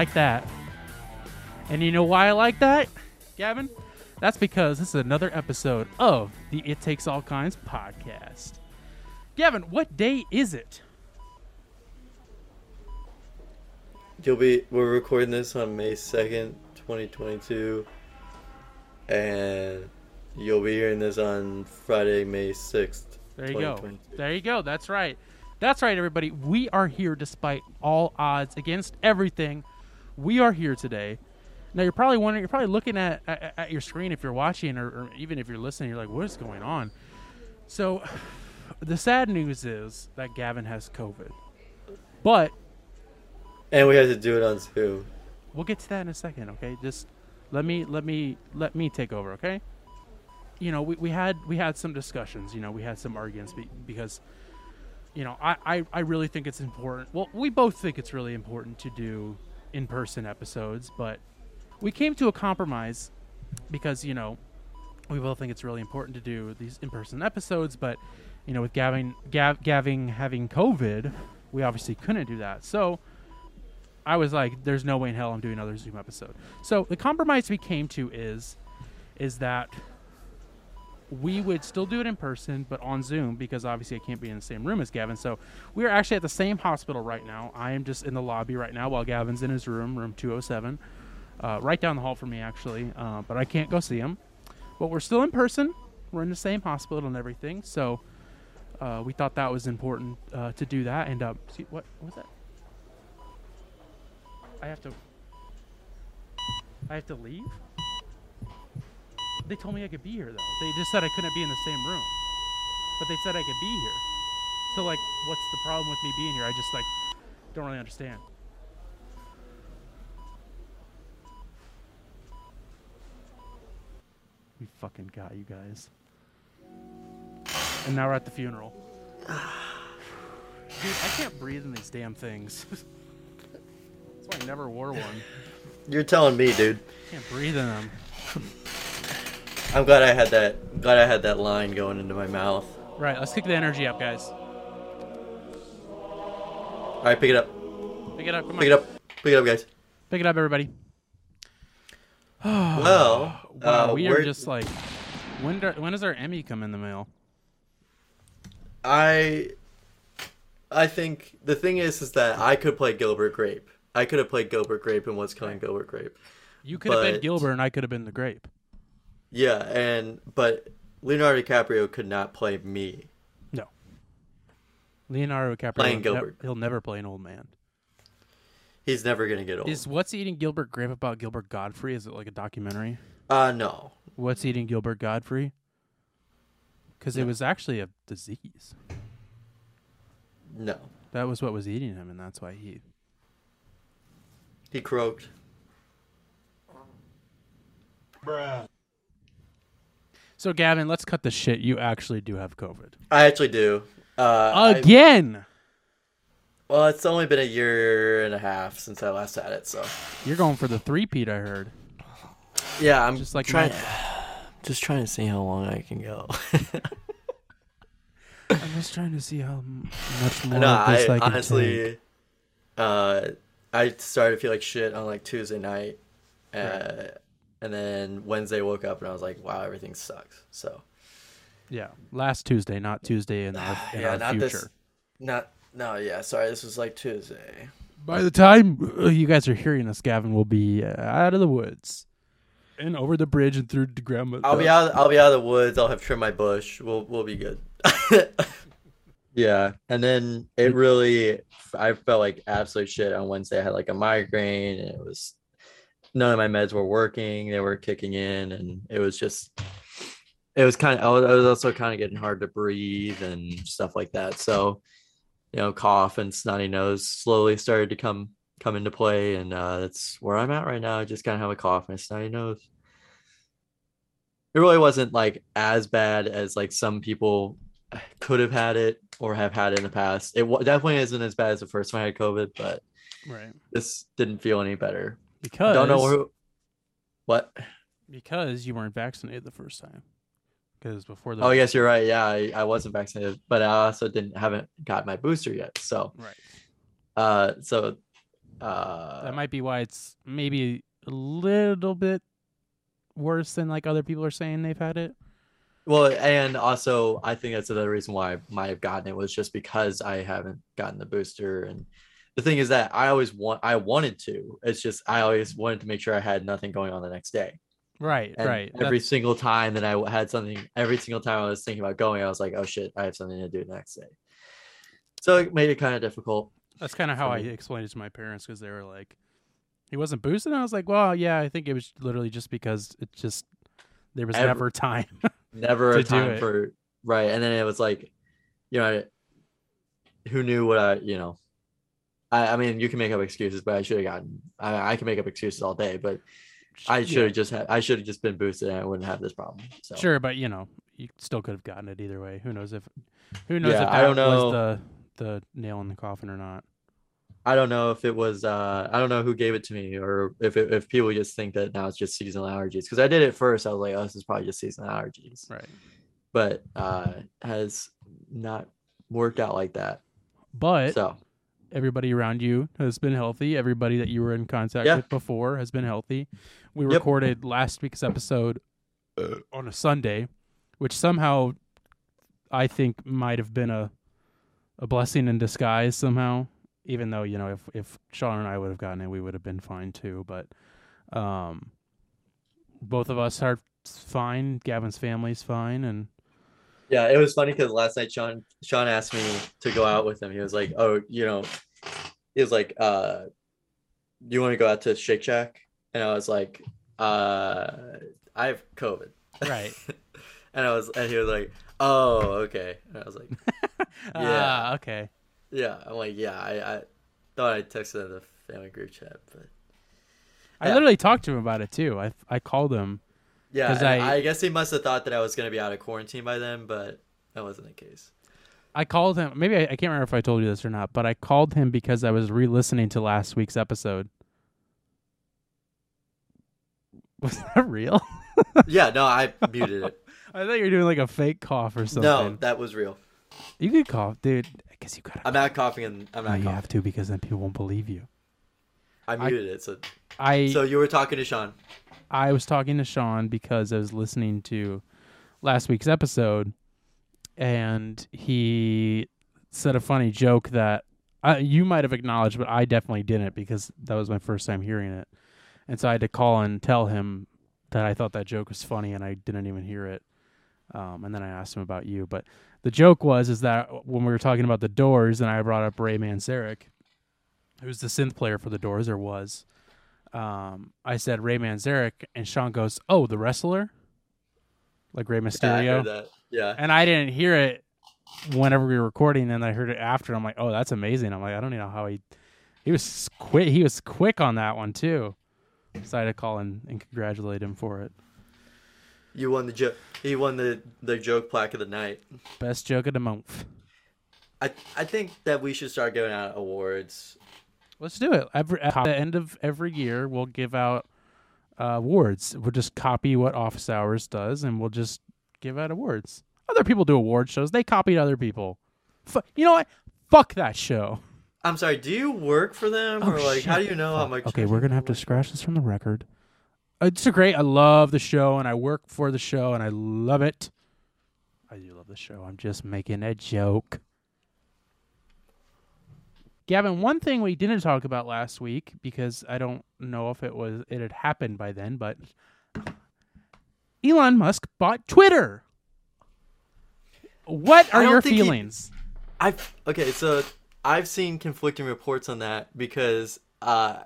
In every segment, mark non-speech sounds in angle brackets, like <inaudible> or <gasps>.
Like that. And you know why I like that, Gavin? That's because this is another episode of the It Takes All Kinds podcast. Gavin, what day is it? You'll be we're recording this on May second, twenty twenty two. And you'll be hearing this on Friday, May sixth. There you go. There you go. That's right. That's right, everybody. We are here despite all odds, against everything. We are here today. Now you're probably wondering, you're probably looking at at, at your screen if you're watching, or, or even if you're listening. You're like, "What is going on?" So, the sad news is that Gavin has COVID, but And we had to do it on Zoom. we'll get to that in a second. Okay, just let me let me let me take over. Okay. You know, we, we had we had some discussions. You know, we had some arguments be, because, you know, I, I I really think it's important. Well, we both think it's really important to do in person episodes, but we came to a compromise because you know we both think it's really important to do these in person episodes, but you know, with Gavin Gav, Gavin having COVID, we obviously couldn't do that. So. I was like, "There's no way in hell I'm doing another Zoom episode." So the compromise we came to is, is that we would still do it in person, but on Zoom because obviously I can't be in the same room as Gavin. So we are actually at the same hospital right now. I am just in the lobby right now while Gavin's in his room, room 207, uh, right down the hall from me actually. Uh, but I can't go see him. But we're still in person. We're in the same hospital and everything. So uh, we thought that was important uh, to do that. And uh, see, what what was that? I have to. I have to leave. They told me I could be here though. They just said I couldn't be in the same room, but they said I could be here. So like, what's the problem with me being here? I just like don't really understand. We fucking got you guys. And now we're at the funeral. <sighs> Dude, I can't breathe in these damn things. <laughs> That's why I never wore one. You're telling me, dude. I Can't breathe in them. <laughs> I'm glad I had that glad I had that line going into my mouth. Right, let's kick the energy up, guys. Alright, pick it up. Pick it up, come on. Pick it up. Pick it up, guys. Pick it up, everybody. <sighs> Well, <sighs> Wow, uh, we are just like, when do, when does our Emmy come in the mail? I I think the thing is is that I could play Gilbert Grape. I could have played Gilbert Grape in What's Coming Gilbert Grape. You could have been Gilbert, and I could have been the grape. Yeah, and but Leonardo DiCaprio could not play me. No. Leonardo DiCaprio. Playing will nev- Gilbert. he'll never play an old man. He's never gonna get old. Is What's Eating Gilbert Grape about Gilbert Gottfried? Is it like a documentary? Uh no. What's Eating Gilbert Gottfried? Because it was actually a disease. No. That was what was eating him, and that's why he. He croaked. So Gavin, let's cut the shit. You actually do have COVID I actually do. Uh I- again. well, it's only been a year and a half since I last had it, so You're going for the three-peat. I heard. yeah, I'm Just like trying. <sighs> Just trying to see how long I can go. <laughs> I'm just trying to see how much more no, I I, can honestly, uh, I started to feel like shit on like Tuesday night, uh, Right. And then Wednesday woke up and I was like, wow, everything sucks. So Yeah, last Tuesday, not Tuesday in our, in yeah, our not future. this, not no, yeah, sorry, this was like Tuesday. By the time uh, you guys are hearing this, Gavin will be uh, out of the woods and over the bridge and through the grandma. I'll be out. I'll be out of the woods. I'll have trimmed my bush. We'll we'll be good. <laughs> Yeah, and then it really, I felt like absolute shit on Wednesday. I had like a migraine, and it was none of my meds were working; they were kicking in, and it was just, it was kind of. I was also kind of getting hard to breathe and stuff like that. So, you know, cough and snotty nose slowly started to come come into play, and uh, that's where I'm at right now. I just kind of have a cough and a snotty nose. It really wasn't like as bad as like some people could have had it or have had it in the past. It definitely isn't as bad as the first time I had COVID, but right. this didn't feel any better. Because don't know who. What? Because you weren't vaccinated the first time. Because before the oh yes, you're right. Yeah, I, I wasn't vaccinated, but I also didn't haven't got my booster yet. So right. Uh, so uh, that might be why it's maybe a little bit worse than like other people are saying they've had it. Well, and also I think that's another reason why I might have gotten it was just because I haven't gotten the booster. And the thing is that I always want I wanted to. It's just I always wanted to make sure I had nothing going on the next day. Right, And right. Every That's- single time that I had something, every single time I was thinking about going, I was like, oh shit, I have something to do the next day. So it made it kind of difficult. That's kind of how I explained it to my parents because they were like, "He wasn't boosting. I was like, "Well, yeah, I think it was literally just because it just there was never time." <laughs> Never To a do time it. for right. And then it was like, you know, who knew what I, you know, I, I mean, you can make up excuses, but I should have gotten. I, I can make up excuses all day, but I should have Yeah, just had. I should have just been boosted, and I wouldn't have this problem. So sure, but you know, you still could have gotten it either way. Who knows if who knows Yeah, if that I don't know. was the the nail in the coffin or not. I don't know if it was. uh I don't know who gave it to me, or if it, if people just think that now it's just seasonal allergies. Because I did it first, I was like, oh, this is probably just seasonal allergies. Right. But uh has not worked out like that. But So everybody around you has been healthy. Everybody that you were in contact Yeah. with before has been healthy. We Yep. recorded last week's episode uh, on a Sunday, which somehow I think might have been a a blessing in disguise somehow. Even though you know, if if Sean and I would have gotten it, we would have been fine too. But um, both of us are fine. Gavin's family's fine, and Yeah, it was funny because last night Sean Sean asked me to go out with him. He was like, "Oh, you know," he was like, "Uh, do you want to go out to Shake Shack?" And I was like, "Uh, I have COVID." right. <laughs> and I was, and he was like, "Oh, okay." And I was like, <laughs> Ah, okay. "Yeah." I'm like, "Yeah." I, I thought I texted in the family group chat, but I literally talked to him about it too. I I called him. Yeah, I- I, guess he must have thought that I was gonna be out of quarantine by then, but that wasn't the case. I called him. Maybe I, I can't remember if I told you this or not, but I called him because I was re-listening to last week's episode. <laughs> Was that real? <laughs> yeah, no, I muted it. <laughs> I thought you were doing like a fake cough or something. No, that was real. you could cough, dude. I guess you gotta. I'm not coughing, and I'm No, not you have to because then people won't believe you. I muted it. So, I so you were talking to Sean. I was talking to Sean because I was listening to last week's episode, and he said a funny joke that uh, you might have acknowledged, but I definitely didn't because that was my first time hearing it, and so I had to call and tell him that I thought that joke was funny, and I didn't even hear it. Um, and then I asked him about you, but the joke was is that when we were talking about the Doors, and I brought up Ray Manzarek, who's the synth player for the Doors, or was um, I said Ray Manzarek, and Sean goes, "Oh, the wrestler, like Yeah, I Mysterio," heard that. Yeah. and I didn't hear it whenever we were recording. and I heard it after. I'm like, "Oh, that's amazing!" I'm like, "I don't even know how he he was quick. He was quick on that one too." So I had to call and, and congratulate him for it. You won the joke. He won the the joke plaque of the night. Best joke of the month. I I think that we should start giving out awards. Let's do it. Every, at the end of every year, we'll give out uh, awards. We'll just copy what Office Hours does, and we'll just give out awards. Other people do award shows. They copied other people. F- you know what? Fuck that show. I'm sorry. Do you work for them, or Oh, like how do you know how much? Okay, we're gonna have to scratch this from the record. Uh, It's a great. I love the show, and I work for the show, and I love it. I do love the show. I'm just making a joke. Gavin, one thing we didn't talk about last week because I don't know if it was it had happened by then, but Elon Musk bought Twitter. What are your think he- feelings? I've okay, so I've seen conflicting reports on that because uh,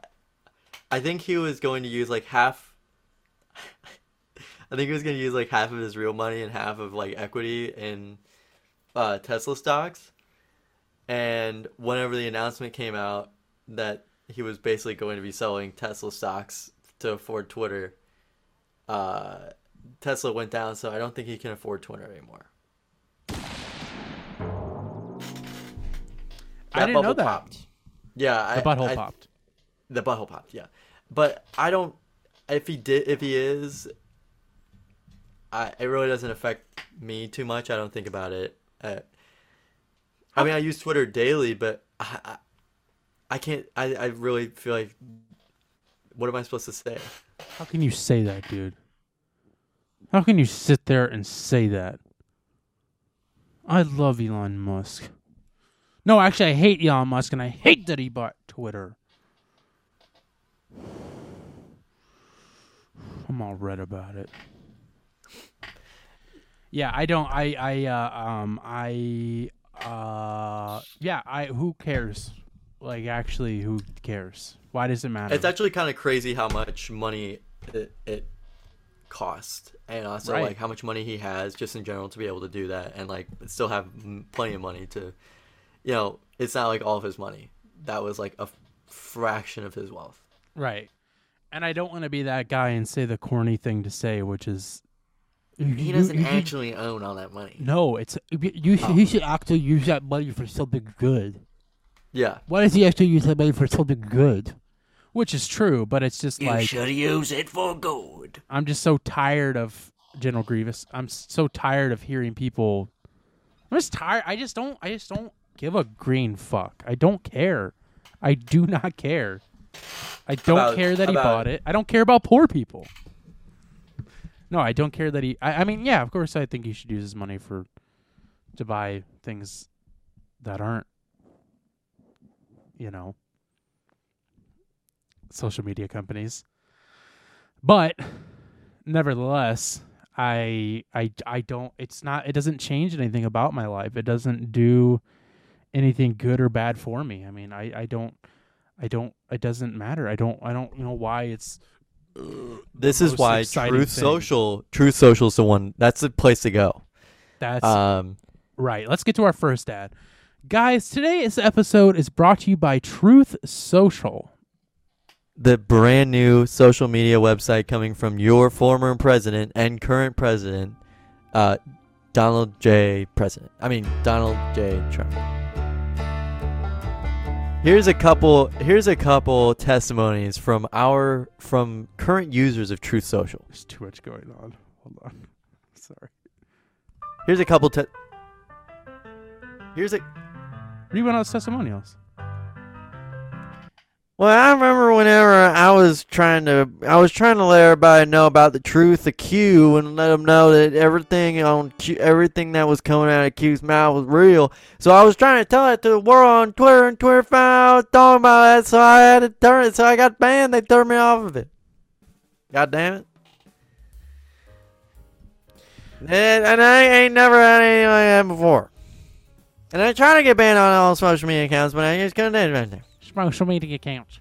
I think he was going to use like half. <laughs> I think he was going to use like half of his real money and half of like equity in uh, Tesla stocks. And whenever the announcement came out that he was basically going to be selling Tesla stocks to afford Twitter, uh, Tesla went down. So I don't think he can afford Twitter anymore. I didn't know that. Popped. Yeah, The butthole I- popped. The butthole popped. Yeah, but I don't. If he did, if he is, I it really doesn't affect me too much. I don't think about it. Uh, I mean, I use Twitter daily, but I, I, I can't. I, I really feel like. What am I supposed to say? How can you say that, dude? How can you sit there and say that? I love Elon Musk. No, actually, I hate Elon Musk, and I hate that he bought Twitter. I'm all red about it. Yeah, I don't. I. I. Uh, um. I. Uh. Yeah. I. Who cares? Like, actually, who cares? Why does it matter? It's actually kind of crazy how much money it, it cost, and also Right. like how much money he has just in general to be able to do that, and like still have plenty of money to, you know, it's not like all of his money. That was like a fraction of his wealth. Right. And I don't want to be that guy and say the corny thing to say, which is He doesn't actually own all that money. No, it's you. Should, oh. He should actually use that money for something good. Yeah, Why does he actually use that money for something good? Which is true, but it's just like you should use it for good. I'm just so tired of General Grievous. I'm so tired of hearing people. I'm just tired. I just don't. I just don't give a green fuck. I don't care. I do not care. I don't About- care that he about- bought it. I don't care about poor people. No, I don't care that he. I, I mean, yeah, of course, I think he should use his money for to buy things that aren't, you know, social media companies. But nevertheless, I I I don't it's not it doesn't change anything about my life. It doesn't do anything good or bad for me. I mean, I I don't I don't it doesn't matter. I don't I don't know why it's This is why Truth thing. Social, Truth Social is the one. That's the place to go. that's Um, right. Let's get to our first ad. Guys, today's episode is brought to you by Truth Social. the brand new social media website coming from your former president and current president, uh, Donald J. President. I mean Donald J. Trump. Here's a couple. Here's a couple testimonies from our from current users of Truth Social. There's too much going on. Hold on. <laughs> Sorry. Here's a couple. Te- here's a. Read one of those testimonials. Well, I remember whenever I was trying to, I was trying to let everybody know about the truth of Q and let them know that everything on Q, everything that was coming out of Q's mouth was real. So I was trying to tell it to the world on Twitter, and Twitter found out talking about that, so I had to turn it. So I got banned. They turned me off of it. God damn it. And, and I ain't never had anything like that before. And I tried to get banned on all social media accounts, but I just couldn't do anything. Social media accounts.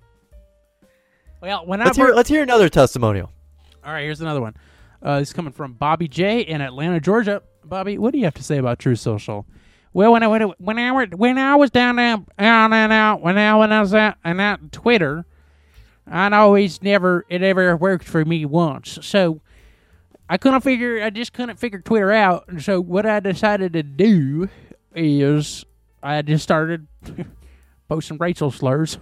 Well, when Let's I hear, let's hear another testimonial. All right, here's another one. Uh, this is coming from Bobby J in Atlanta, Georgia. Bobby, what do you have to say about True Social? Well, when I when I, when I, when I was down there out and out when I when I was out and out Twitter, I'd always never it ever worked for me once. So I couldn't figure I just couldn't figure Twitter out. And so what I decided to do is I just started posting racial slurs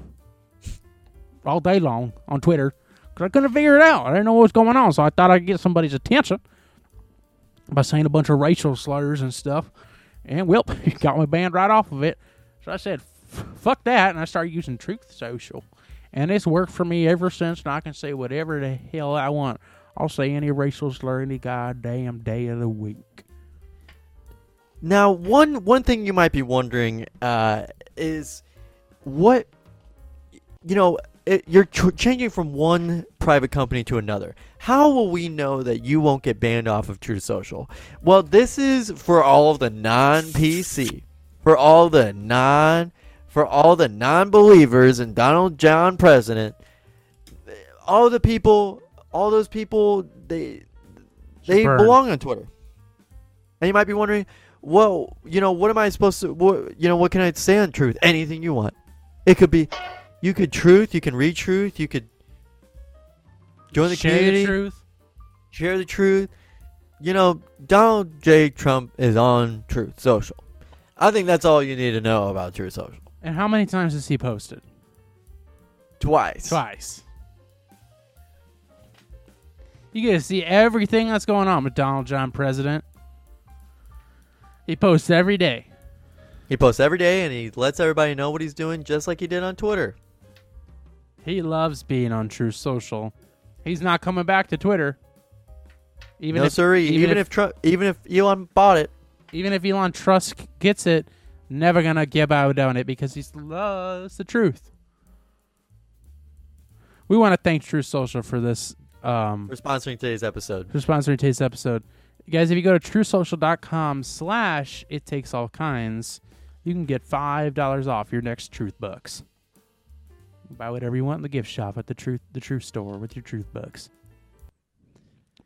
all day long on Twitter because I couldn't figure it out. I didn't know what was going on, so I thought I'd get somebody's attention by saying a bunch of racial slurs and stuff. And well, <laughs> got my banned right off of it. So I said, "Fuck that," and I started using Truth Social, and it's worked for me ever since. And I can say whatever the hell I want. I'll say any racial slur any goddamn day of the week. Now, one one thing you might be wondering uh, is what you know. It, you're ch- changing from one private company to another. How will we know that you won't get banned off of True Social? Well, this is for all of the non-PC. for all the non for all the non-believers in Donald John president. All the people, all those people, they they burn. belong on Twitter. And you might be wondering, well, you know, what am I supposed to? What, you know, what can I say on truth? Anything you want. It could be, you could truth, you can read truth, you could join the Share community, the truth. share the truth. You know, Donald J. Trump is on Truth Social. I think that's all you need to know about Truth Social. And how many times has he posted? Twice. Twice. You get to see everything that's going on with Donald John President. He posts every day. He posts every day and he lets everybody know what he's doing, just like he did on Twitter. He loves being on True Social. He's not coming back to Twitter. Even no, if sorry. even Even, if- if, Trump, even if Elon bought it, even if Elon Musk gets it, never gonna give out on it because he loves the truth. We want to thank True Social for this um, we're sponsoring today's episode. for sponsoring today's episode. Guys, if you go to truesocial.com slash it takes all kinds, you can get five dollars off your next truth bucks. Buy whatever you want in the gift shop at the truth the truth store with your truth bucks.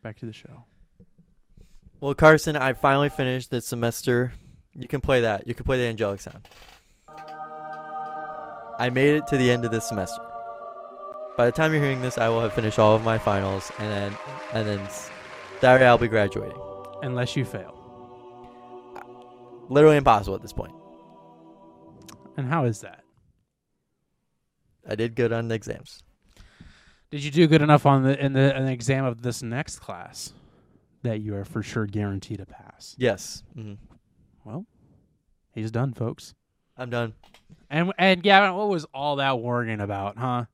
Back to the show. Well, Carson, I finally finished this semester. You can play that. You can play the angelic sound. I made it to the end of this semester. By the time you're hearing this, I will have finished all of my finals, and then and then s- that way I'll be graduating. Unless you fail. Literally impossible at this point. And how is that? I did good on the exams. Did you do good enough on the in the an exam of this next class that you are for sure guaranteed to pass? Yes. Mm-hmm. Well, He's done, folks. I'm done. And and Gavin, what was all that worrying about, huh?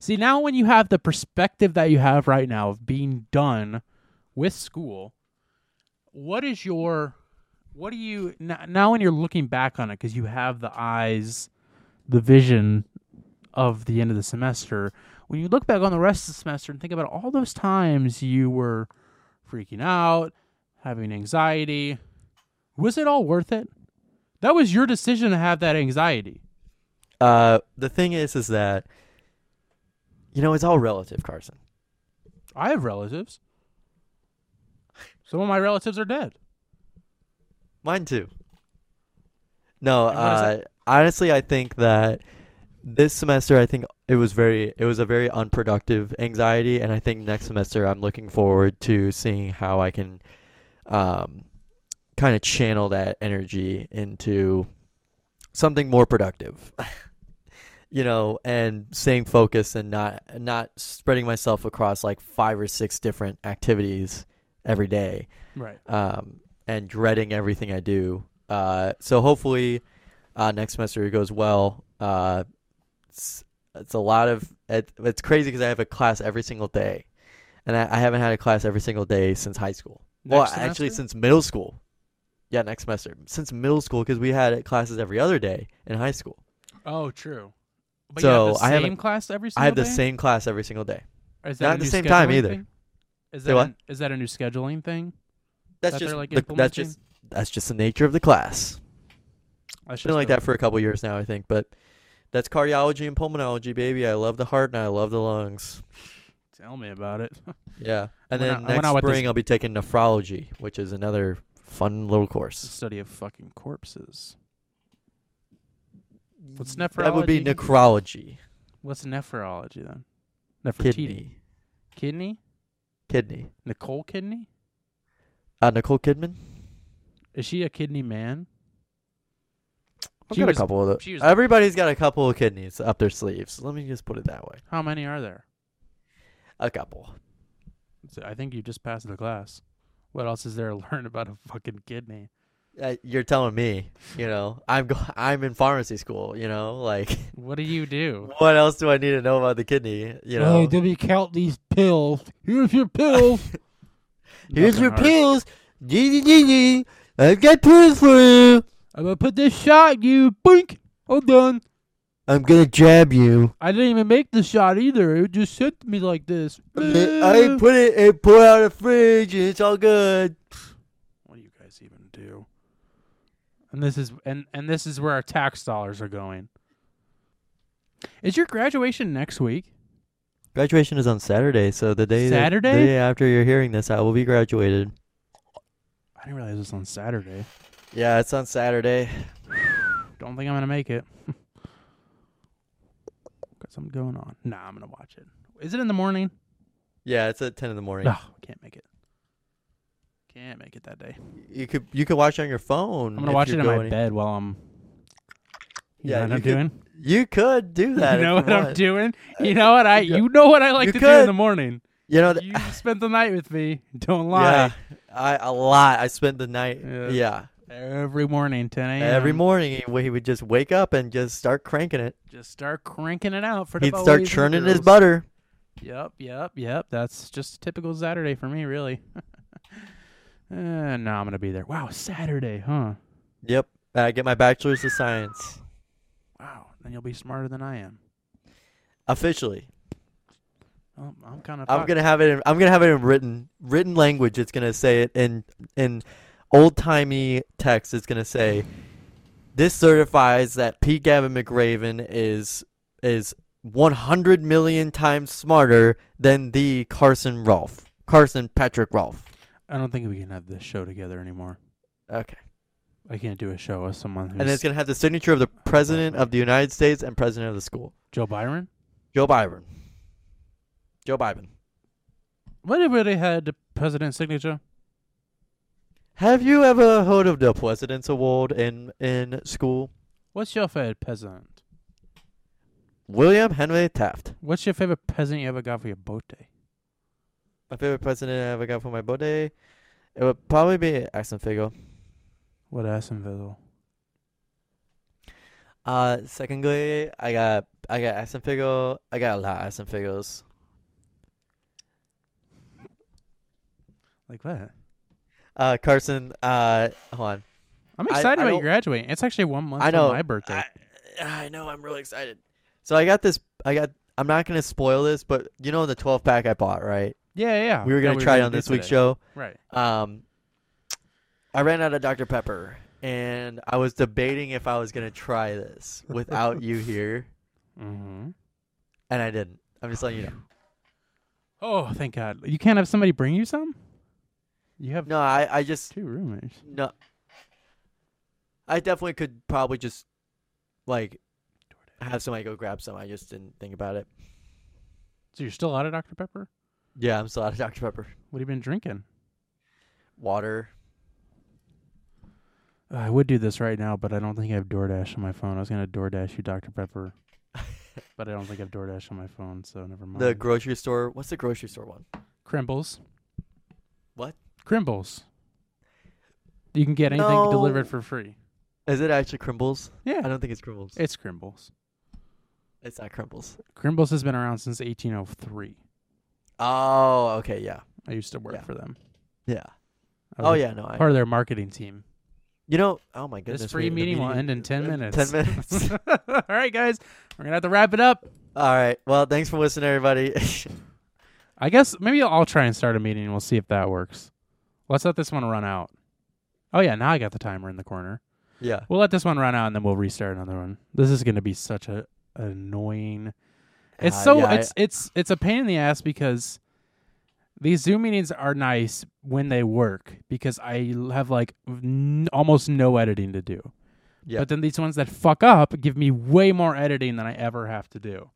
See, now when you have the perspective that you have right now of being done with school, what is your what do you n- now when you're looking back on it because you have the eyes, the vision of the end of the semester. When you look back on the rest of the semester and think about all those times you were freaking out, having anxiety, was it all worth it? That was your decision to have that anxiety. Uh, the thing is, is that you know it's all relative, Carson. I have relatives. Some of my relatives are dead. Mine too. No, And what is uh, honestly, I think that this semester, I think it was very, it was a very unproductive anxiety, and I think next semester, I'm looking forward to seeing how I can, um, kind of channel that energy into something more productive. <laughs> you know, and staying focused and not not spreading myself across like five or six different activities every day Right. um, and dreading everything I do. Uh, so hopefully, uh, next semester it goes well. Uh, it's, it's a lot of it, it's crazy because I have a class every single day, and I, I haven't had a class every single day since high school. well, Next actually, since middle school. Yeah, next semester. Since middle school, because we had classes every other day in high school. Oh, true. But So, you have the I same haven't- class every single I have the day? same class every single day. Is that not at the same time either. Is that an- is that a new scheduling thing? That's that just like, the, that's just that's just the nature of the class. It's been like that for a couple years now, I think. But that's cardiology and pulmonology, baby. I love the heart and I love the lungs. Tell me about it. <laughs> Yeah. And When then I- next spring, I'll be taking nephrology, which is another fun little course. the study of fucking corpses. What's nephrology? That would be necrology. What's nephrology then? Nefertiti. Kidney. Kidney? Kidney. Nicole Kidney? Uh, Nicole Kidman? Is she a kidney man? I've She got was- a couple of those. she was- Everybody's got a couple of kidneys up their sleeves. Let me just put it that way. How many are there? A couple. So I think you just passed the class. What else is there to <laughs> learn about a fucking kidney? Uh, you're telling me, you know, I'm go- <laughs> I'm in pharmacy school, you know, like <laughs> What do you do? what else do I need to know about the kidney, you know? let me count these pills. Here's your pills. Here's Nothing your pills. Gee, gee, gee. I've got pills for you. I'm gonna put this shot you. Boink. All done. I'm gonna jab you. I didn't even make the shot either. It just sent me like this. I put it and pull out a fridge and it's all good. What do you guys even do? And this is and and this is where our tax dollars are going. Is your graduation next week? Graduation is on Saturday, so the day that- Saturday? the day after you're hearing this, I will be graduated. I didn't realize it was on Saturday. Yeah, it's on Saturday. <sighs> Don't think I'm gonna make it. <laughs> Got something going on. Nah, I'm gonna watch it. Is it in the morning? Yeah, it's at ten in the morning. No, can't make it. Can't make it that day. You could you could watch it on your phone. I'm gonna if watch it you're in my going- bed while I'm. You Yeah, know what you I'm could doing. You could do that. you know what I'm doing. You know what I. You know what I like You to do in the morning. You know, th- You spent the night with me. <laughs> Don't lie. yeah, I a lot. I spent the night. Yeah. Yeah, Every morning, 10 a.m. every morning he, would just wake up and just start cranking it. Just start cranking it out for the He'd start churning his butter. Yep, yep, yep. That's just typical Saturday for me, really. <laughs> uh, no, I'm gonna be there. Wow, Saturday, huh? Yep, I get my bachelor's of science Wow, then you'll be smarter than I am. officially. Oh, I'm kind of. I'm gonna have it. In, I'm gonna have it in written written language. It's gonna say it in in old timey text. It's gonna say, "This certifies that P. Gavin McRaven is is 100 million times smarter than the Carson Rolfe, Carson Patrick Rolfe." I don't think we can have this show together anymore. Okay, I can't do a show with someone who's and it's gonna have the signature of the president of the United States and president of the school, Joe Byron. Joe Byron. Joe Biden. What if they had the president's signature? Have you ever heard of the President's Award in in school? What's your favorite president? William Henry Taft. What's your favorite president you ever got for your birthday? My favorite president I ever got for my birthday, it would probably be Axel Figo. What Assenville? Uh, secondly, I got I got Axel Figo. I got a lot of Axel Figos. Like what? Uh, Carson. Uh, hold on. I'm excited I about you don't- graduating. It's actually one month I know from my birthday. I, I know. I'm really excited. So I got this. I got. I'm not gonna spoil this, but you know the 12 pack I bought, right? yeah, yeah, yeah. we were gonna try it on this week's show. Right. Um, I ran out of Dr. Pepper, and I was debating if I was gonna try this without you <laughs> here, Mm-hmm. and I didn't. I'm just letting you know. Oh, thank God. You can't have somebody bring you some? You have No, I, I just two roommates. no. I definitely could probably just like have somebody go grab some. I just didn't think about it. So you're still out of Dr. Pepper? Yeah, I'm still out of Dr. Pepper. What have you been drinking? Water. I would do this right now, but I don't think I have DoorDash on my phone. I was going to DoorDash you Dr. Pepper, <laughs> but I don't think I have DoorDash on my phone, so never mind. The grocery store. What's the grocery store one? Crimbles. What? Crimbles. You can get anything No. delivered for free. Is it actually Crimbles? Yeah. I don't think it's Crimbles. It's Crimbles. It's not Crimbles. Crimbles has been around since 1803. Oh, okay, yeah, I used to work Yeah. for them. yeah. I was Oh a yeah, no, I. Part of their marketing team. You know, oh my goodness. this free we- the meeting, will end in 10 minutes. Ten <laughs> minutes. <laughs> All right, guys. We're going to have to wrap it up. All right. Well, thanks for listening, everybody. <laughs> I guess maybe I'll try and start a meeting and we'll see if that works. Let's let this one run out. Oh, yeah. Now I got the timer in the corner. yeah. We'll let this one run out and then we'll restart another one. This is going to be such a annoying. It's Uh, so yeah, I- it's it's it's a pain in the ass because these Zoom meetings are nice when they work because I have like n- almost no editing to do. Yeah. But then these ones that fuck up give me way more editing than I ever have to do,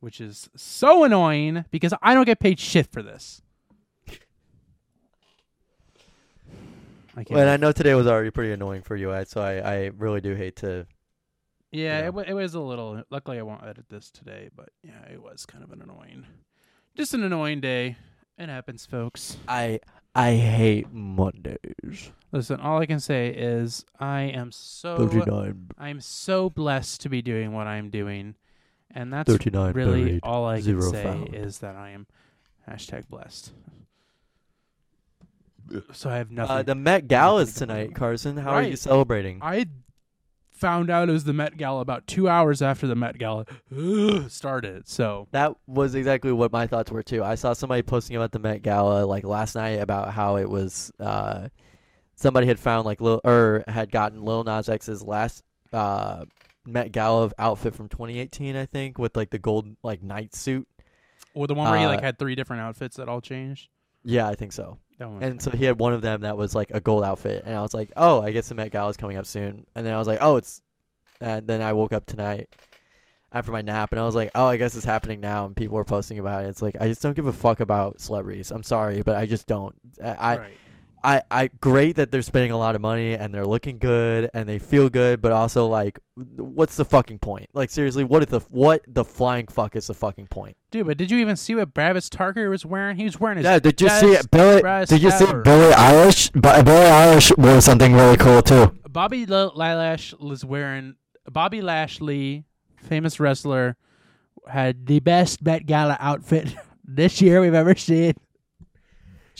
which is so annoying because I don't get paid shit for this. I can't. Well, and I know today was already pretty annoying for you, Ed, so I, I really do hate to. Yeah, you know. it, wa it was a little. Luckily, I won't edit this today, but yeah, it was kind of an annoying, just an annoying day. It happens, folks. I I hate Mondays. Listen, all I can say is I am so 39, I am so blessed to be doing what I'm doing, and that's 39 really buried. all I can zero say found. is that I am hashtag blessed. So I have nothing. Uh, the Met Gala is nothing to complain tonight. Carson. How are you Right. celebrating? I found out it was the Met Gala about two hours after the Met Gala <gasps> started. So That was exactly what my thoughts were too. I saw somebody posting about the Met Gala like last night about how it was uh, somebody had found like Lil or had gotten Lil Nas X's last uh Met Gala outfit from 2018, I think, with like the gold like night suit. Or the one where he like Uh, had three different outfits that all changed. Yeah, I think so. That one. And so he had one of them that was like a gold outfit, and I was like, oh, I guess the Met Gala is coming up soon. And then I was like, oh, it's. And then I woke up tonight after my nap, and I was like, oh, I guess it's happening now, and people were posting about it. It's like I just don't give a fuck about celebrities. I'm sorry, but I just don't. I, I right. I, I great that they're spending a lot of money and they're looking good and they feel good, but also like, what's the fucking point? Like seriously, what is the what the flying fuck is the fucking point? Dude, but did you even see what Travis Barker was wearing? He was wearing his Yeah, did you see it? Billie, did you see ever. Billie Eilish? Billie Eilish wore something really cool too. Bobby L- Lash was wearing Bobby Lashley, famous wrestler, had the best Met Gala outfit <laughs> this year we've ever seen.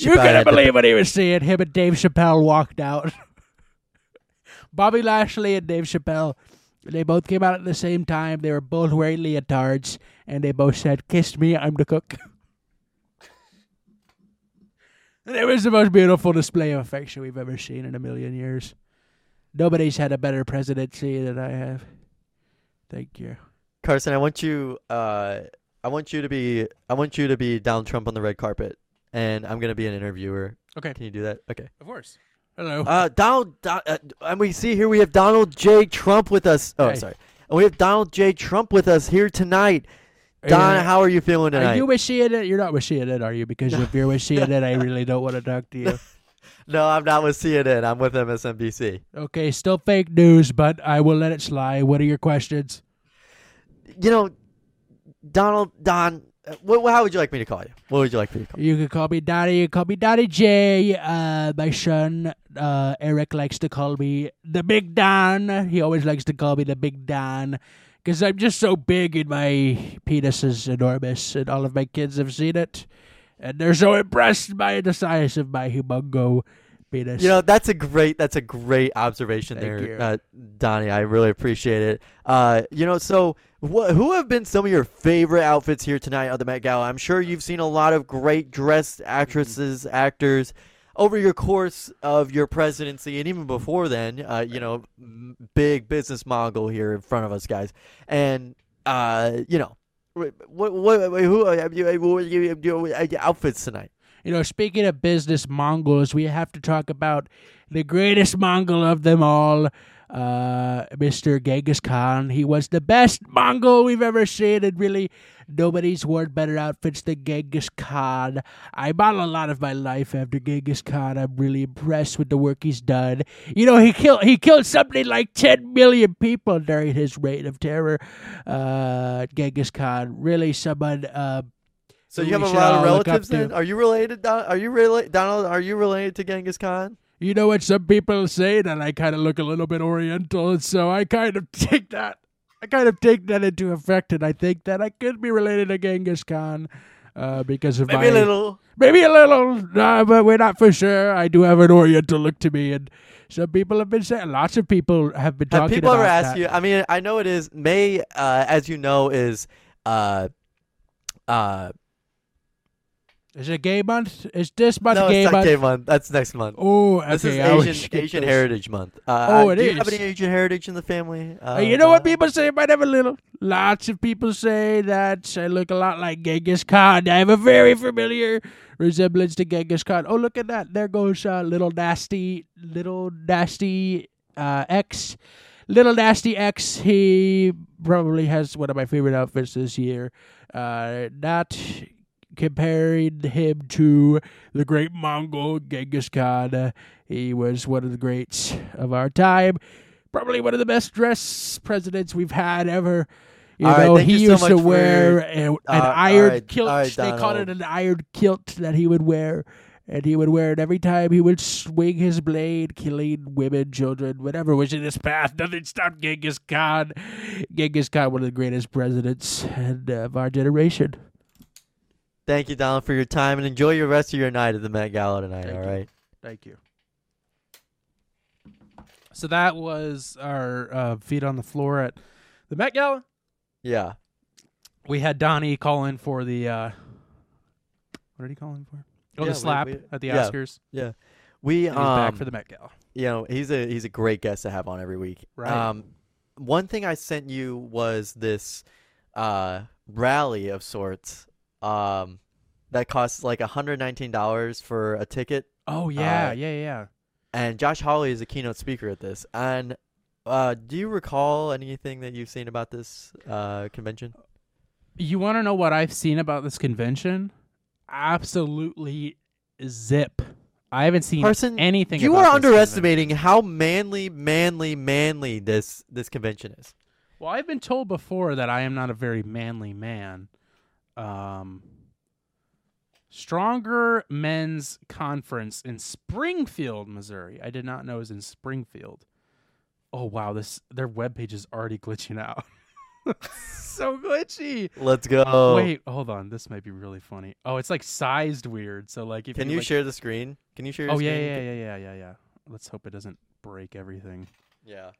You Chappelle couldn't had the- believe what he was seeing. Him and Dave Chappelle walked out. <laughs> Bobby Lashley and Dave Chappelle, they both came out at the same time. They were both wearing leotards, and they both said, "Kiss me, I'm the cook." <laughs> and it was the most beautiful display of affection we've ever seen in a million years. Nobody's had a better presidency than I have. Thank you. Carson, I want you uh I want you to be I want you to be Donald Trump on the red carpet and I'm going to be an interviewer. Okay. Can you do that? Okay. Of course. Hello. Uh Donald Don, uh, and we see here we have Donald J Trump with us. Oh, Hey. sorry. And we have Donald J Trump with us here tonight. Don, Uh, how are you feeling tonight? Are you with CNN? You're not with it, are you? Because if you're with it, I <laughs> really don't want to talk to you. <laughs> no, I'm not with CNN. I'm with MSNBC. Okay, still fake news, but I will let it slide. What are your questions? You know, Donald Don, uh, what, how would you like me to call you? What would you like me to call you? You can call me Daddy. You can call me Daddy J. Uh, my son uh, Eric likes to call me the Big Don. He always likes to call me the Big Don because I'm just so big and my penis is enormous, and all of my kids have seen it, and they're so impressed by the size of my humongo penis. You know, that's a great that's a great observation Thank there. Uh, Donnie. I really appreciate it. Uh, you know, so wh- who have been some of your favorite outfits here tonight at the Met Gala? I'm sure you've seen a lot of great dressed actresses, actors over your course of your presidency, and even before then. Uh, you know, big business mogul here in front of us, guys, and uh, you know. What what what who have you, what uh, outfits tonight? You know, speaking of business Mongols, we have to talk about the greatest Mongol of them all, uh, Mr. Genghis Khan. He was the best Mongol we've ever seen, and really, nobody's worn better outfits than Genghis Khan. I model a lot of my life after Genghis Khan. I'm really impressed with the work he's done. You know, he killed he killed something like 10 million people during his reign of terror. Uh, Genghis Khan, really someone. Uh, So you have a lot of all look up relatives then? Are you related? Don- Are you related, Donald? Are you related to Genghis Khan? You know what some people say that I kind of look a little bit oriental, and so I kind of <laughs> take that. I kind of take that into effect, and I think that I could be related to Genghis Khan uh, because of Maybe my a little. maybe a little, uh, but we're not for sure. I do have an oriental look to me, and some people have been saying. Lots of people have been talking. Have people about ever asked you? I mean, I know it is May, uh, as you know, is uh, uh, Is it gay month? Is this month gay? no, gay it's not month? Gay Month. That's next month. Oh, okay. This is I Asian. Heritage Month. Uh, Oh, it do you have any Asian heritage in the family? Uh, you know what people say might have a little. Lots of people say that I look a lot like Genghis Khan. I have a very familiar resemblance to Genghis Khan. Oh, look at that! There goes uh, little nasty, little nasty uh, X. Little nasty X. He probably has one of my favorite outfits this year. Uh, not comparing him to the great Mongol Genghis Khan. He was one of the greats of our time. Probably one of the best dressed presidents we've had ever. You All know, he you so used to wear your- a, an Uh, iron right, kilt. right, they called it an iron kilt that he would wear. And he would wear it every time he would swing his blade, killing women, children, whatever was in his path. Nothing stopped Genghis Khan. Genghis Khan, one of the greatest presidents and, of our generation. Thank you, Donald, for your time, and enjoy your rest of your night at the Met Gala tonight. Thank all you. right. Thank you. So that was our uh, feet on the floor at the Met Gala. Yeah. We had Donnie call in for the. Uh, what did he call in for? Oh, Yeah, the slap we- at the yeah. Oscars. Yeah. We And he's back um, for the Met Gala. you know, he's a he's a great guest to have on every week. Right. Um, one thing I sent you was this uh rally of sorts. Um, that costs like hundred nineteen dollars for a ticket, Oh yeah, uh, yeah, yeah. and Josh Hawley is a keynote speaker at this. And uh, do you recall anything that you've seen about this uh convention? You want to know what I've seen about this convention? Absolutely zip. I haven't seen Person, anything. You are underestimating how manly, manly, manly this this convention is. Well, I've been told before that I am not a very manly man. Um, Stronger Men's Conference in Springfield, Missouri. I did not know it was in Springfield. Oh wow, this their webpage is already glitching out. <laughs> so glitchy. Let's go. Wait, hold on. This might be really funny. Oh, it's like sized weird. So like if Can you you like, share the screen? Can you share? Your screen? Oh yeah, yeah, yeah, yeah, yeah, yeah. Let's hope it doesn't break everything. yeah,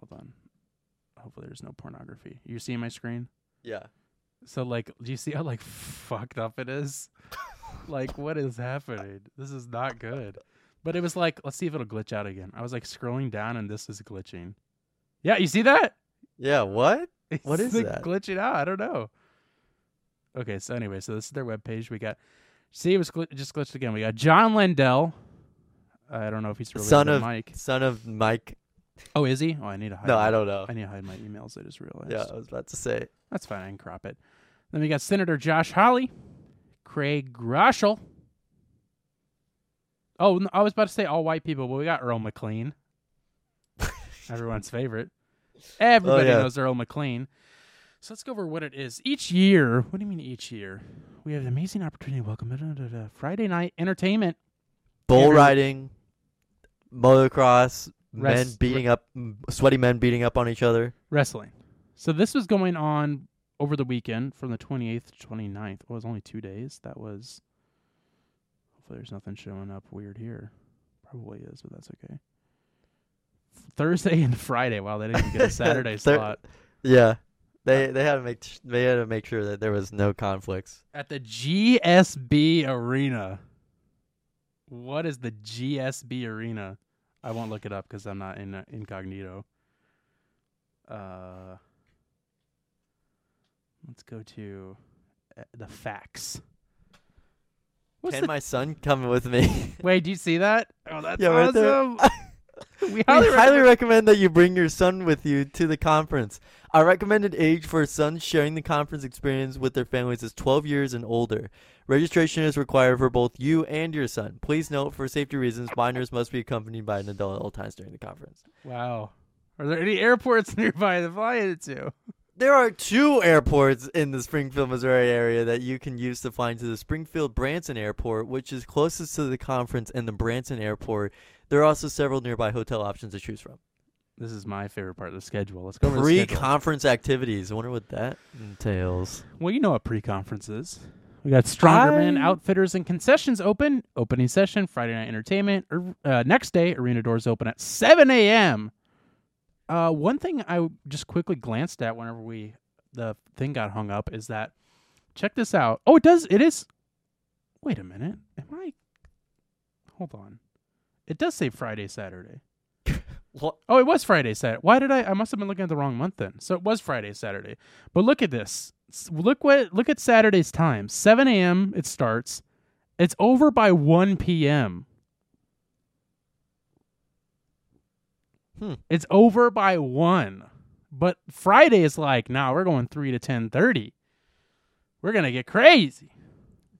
Hold on. Hopefully there's no pornography. You see my screen? yeah. So like, do you see how like <laughs> fucked up it is? like, what is happening? This is not good. But it was like, let's see if it'll glitch out again. I was like scrolling down and this is glitching. Yeah, you see that? Yeah, what? <laughs> It's What is that? glitching out? I don't know. Okay, so anyway, so this is their webpage. We got, see, it was gl- just glitched again. We got John Lindell. I don't know if he's related Son to of Mike. son of Mike. Oh, is he? Oh, I need to hide. No, my- I don't know. I need to hide my emails. I just realized. Yeah, I was about to say. That's fine. I can crop it. Then we got Senator Josh Hawley, Craig Groeschel. Oh, I was about to say all white people, but we got Earl McLean, <laughs> everyone's favorite. Everybody yeah. knows Earl McLean. So let's go over what it is. Each year, what do you mean each year? We have an amazing opportunity to welcome da, Friday night entertainment. Bull Every- riding, motocross, men beating up, sweaty men beating up on each other. wrestling. So this was going on over the weekend from the 28th to 29th. Well, it was only two days. That was. Hopefully, there's nothing showing up weird here. Probably is, but that's okay. Thursday and Friday. Wow, they didn't get a <laughs> Saturday Thir- slot Yeah, they they had to make sh- they had to make sure that there was no conflicts. at the GSB Arena. What is the GSB Arena? I won't look it up because I'm not in uh, incognito. Uh, let's go to uh, the facts. What's Can the- my son come with me? <laughs> Wait, do you see that? Oh, that's Yeah, right there. awesome. <laughs> we We highly, highly, recommend- recommend that you bring your son with you to the conference. Our recommended age for sons sharing the conference experience with their families is 12 years and older. Registration is required for both you and your son. Please note, for safety reasons, minors must be accompanied by an adult at all times during the conference. Wow. Are there any airports <laughs> nearby to fly into? There are two airports in the Springfield, Missouri area that you can use to fly into the Springfield Branson Airport, which is closest to the conference and the Branson Airport. There are also several nearby hotel options to choose from. This is my favorite part of the schedule. Let's go over the schedule. Pre-conference activities. I wonder what that entails. Well, you know what pre-conference is. We got Stronger Men I- Outfitters and Concessions open. Opening session Friday night entertainment. Er, Uh, next day, arena doors open at 7 a.m. Uh, one thing I just quickly glanced at whenever we the thing got hung up is that check this out. Oh, it does. It is. Wait a minute. Am I? Hold on. It does say Friday, Saturday. <laughs> What? Oh, it was Friday, Saturday. Why did I? I must have been looking at the wrong month then. So it was Friday, Saturday. But look at this. Look what. Look at Saturday's time. 7 a.m. It starts. It's over by 1 p.m. Hmm. It's over by one. But Friday is like, nah, we're going three to ten thirty. We're gonna get crazy.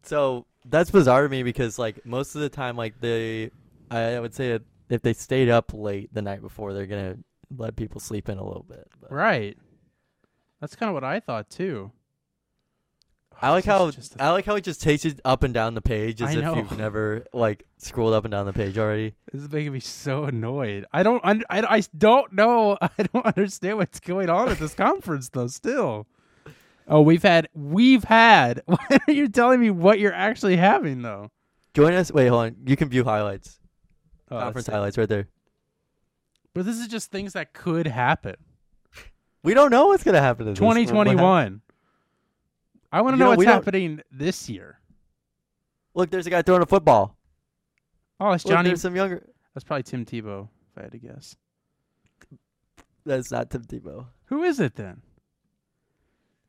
So that's bizarre to me because like most of the time, like they, I would say if they stayed up late the night before, they're gonna let people sleep in a little bit. But Right. That's kind of what I thought too. I like how just I like how it just takes you up and down the page as I if know. you've never like scrolled up and down the page already. This is making me so annoyed. I don't. Un- I, I don't know. <laughs> I don't understand what's going on at this <laughs> conference, though. Still. Oh, we've had. We've had. <laughs> Why are you telling me what you're actually having, though? Join us. Wait, hold on. You can view highlights. Oh, Conference highlights right there. But this is just things that could happen. We don't know what's gonna happen. In this. What- what hap- 2021. I want to know know, what's happening this year. Look, there's a guy throwing a football. Oh, it's Johnny. there's some younger. That's probably Tim Tebow, if I had to guess. That's not Tim Tebow. Who is it then?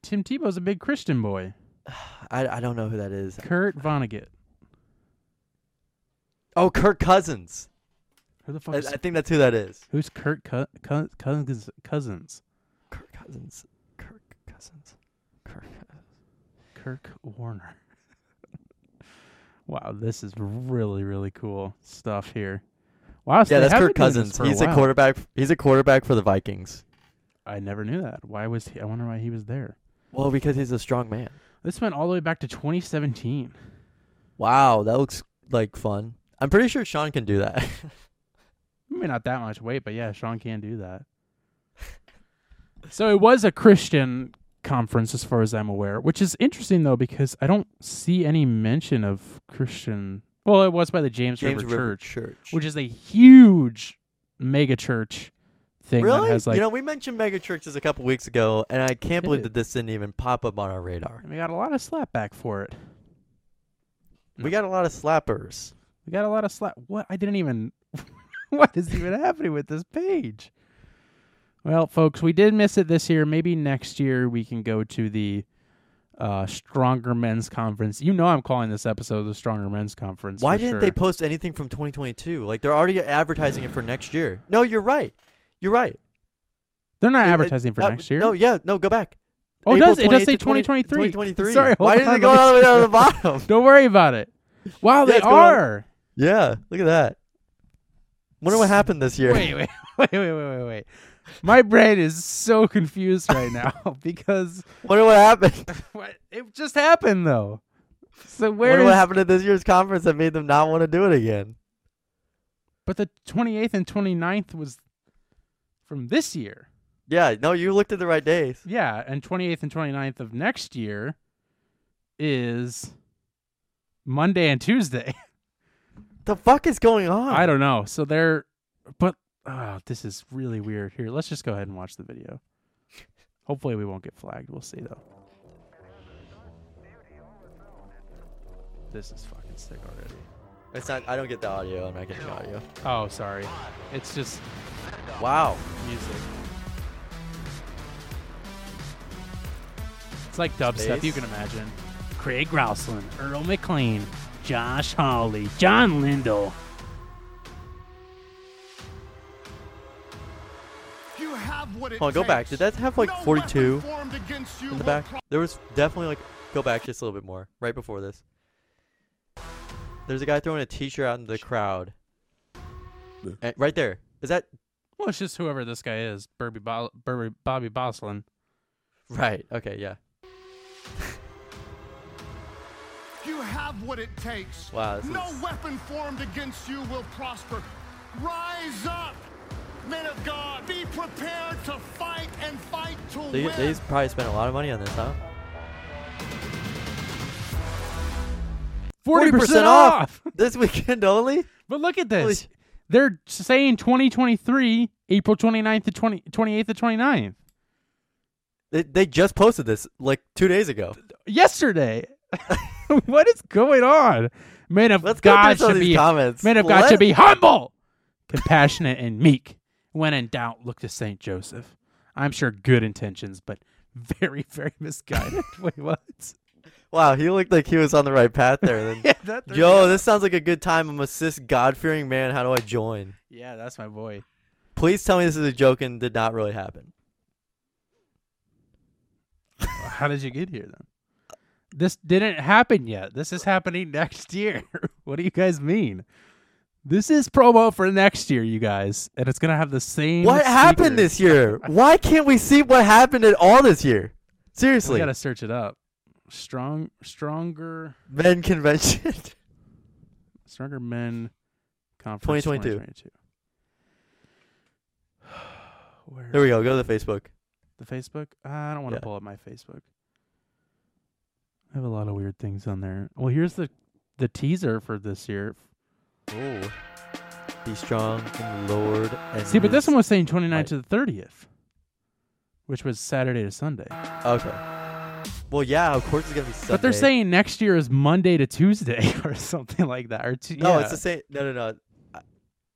Tim Tebow's a big Christian boy. <sighs> I I don't know who that is. Kurt Vonnegut. Oh, Kirk Cousins. Who the fuck I, is I think that's who that is. Who's Co- Co- Cousins? Cousins? Kirk Cousins. Kirk Cousins. Kirk. Kirk Warner. <laughs> wow, this is really really cool stuff here. Wow, so Yeah, that's Kirk been doing this Cousins. for a He's a quarterback. He's a quarterback for the Vikings. I never knew that. Why was he? I wonder why he was there. Well, because he's a strong man. This went all the way back to 2017. Wow, that looks like fun. I'm pretty sure Sean can do that. <laughs> Maybe not that much weight, but yeah, Sean can do that. so it was a Christian conference, as far as I'm aware, which is interesting though because I don't see any mention of Christian. Well, it was by the James, James River, River Church, Church. which is a huge mega church thing really? that has like. you know, we mentioned mega churches a couple weeks ago, and I can't believe it? that this didn't even pop up on our radar. we got a lot of slapback for it. We got a lot of slappers. We got a lot of slap. What? I didn't even. <laughs> what is even happening with this page? Well, folks, we did miss it this year. Maybe next year we can go to the uh, Stronger Men's Conference. You know, I'm calling this episode the Stronger Men's Conference. Why didn't sure. they post anything from 2022? Like they're already advertising it for next year. No, you're right. You're right. They're not It- it- advertising for uh, next year. No, yeah, no, go back. oh, it does. It does say 2023. 2023. Sorry, Why did on, it go all the way down to the <laughs> bottom? Don't worry about it. Wow, Yeah, they it's going on- are. Yeah, look at that. Wonder what happened this year. Wait, wait, <laughs> wait, wait, wait, wait. My brain is so confused right now <laughs> <laughs> because Wonder what happened. <laughs> what it just happened though. So where Wonder what happened at this year's conference that made them not want to do it again. But the 28th and 29th was from this year. Yeah, no, you looked at the right days. Yeah, and 28th and 29th of next year is Monday and Tuesday. The fuck is going on? I don't know. So they're but oh, this is really weird. Here, let's just go ahead and watch the video. Hopefully we won't get flagged. We'll see though. This is fucking sick already. It's not. I don't get the audio. I'm not getting the audio. Oh, sorry. It's just Wow. music. It's like dubstep, you can imagine. Craig Rouseland, Earl McLean, Josh Hawley, John Lindell. You have what it Hold on, go back. Did that have like No 42 weapon formed against you in the back? There was definitely like. Go back just a little bit more. Right before this. There's a guy throwing a T-shirt out in the crowd. Eh, right there. Is that Well, it's just whoever this guy is, Burby Bo- Bobby, Bobby Boslin. right? Okay, yeah. You have what it takes. Wow, this no is- weapon formed against you will prosper. Rise up, men of God. Be prepared to fight and fight to They, win. they probably spent a lot of money on this, huh? 40% off! <laughs> this weekend only. But look at this. They're saying 2023, April 29th to 20, 28th to 29th. They, they just posted this like two days ago. Yesterday. <laughs> what is going on? Men of Let's God through should be comments. Man of God Let- should be humble, compassionate, and meek. When in doubt, look to Saint Joseph. I'm sure good intentions, but <laughs> very, very misguided. <laughs> Wait, what? Wow, he looked like he was on the right path there. Then. <laughs> yeah, that Yo, this sounds like a good time. I'm a cis God-fearing man. How do I join? Yeah, that's my boy. Please tell me this is a joke and did not really happen. How did you get here then? This didn't happen yet. This is happening next year. what do you guys mean? This is promo for next year, you guys, and it's gonna have the same. What happened this year? <laughs> Why can't we see what happened at all this year? Seriously, We gotta search it up. Strong, stronger, men convention. <laughs> stronger men conference 2022. 2022. <sighs> Where there we go. Go to the Facebook. the Facebook? Uh, I don't want to Yeah. pull up my Facebook. I have a lot of weird things on there. Well, here's the the teaser for this year. Oh, be strong in the Lord. And See, but this one was saying 29th Right. to the 30th, which was Saturday to Sunday. Okay. Well, yeah, of course it's gonna be Sunday. But they're saying next year is Monday to Tuesday <laughs> or something like that. Or tu- no, yeah. it's the same. No, no, no.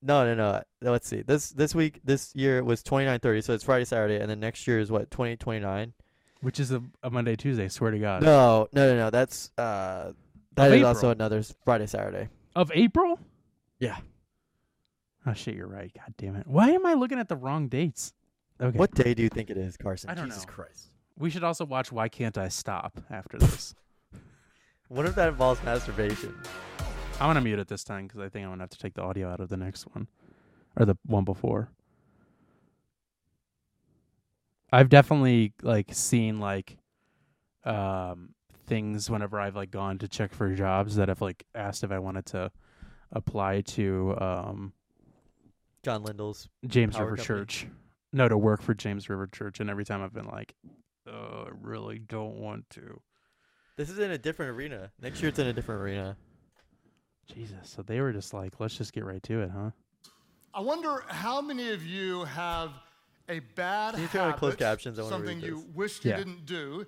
No, no, no. Let's see. This this week, this year was twenty nine thirty, so it's Friday, Saturday, and then next year is what twenty twenty nine. which is a, a Monday Tuesday. Swear to God. No, no, no, no. That's uh, that is April. also another Friday, Saturday. Of April? Yeah. Oh shit, you're right. God damn it. Why am I looking at the wrong dates? Okay. What day do you think it is, Carson? I don't Jesus know. Christ. We should also watch Why Can't I Stop after this. <laughs> What if that involves masturbation? I'm gonna mute it this time because I think I'm gonna have to take the audio out of the next one or the one before. I've definitely like seen like um things whenever I've like gone to check for jobs that have like asked if I wanted to apply to um John Lindell's. James Power River company? Church. No, to work for James River Church and every time I've been like, oh, I really don't want to. This is in a different arena. Next year it's in a different arena. Jesus. So they were just like, let's just get right to it, huh? I wonder how many of you have a bad Can you turn on habit, closed captions? I wanna something you this. wished you Yeah. didn't do,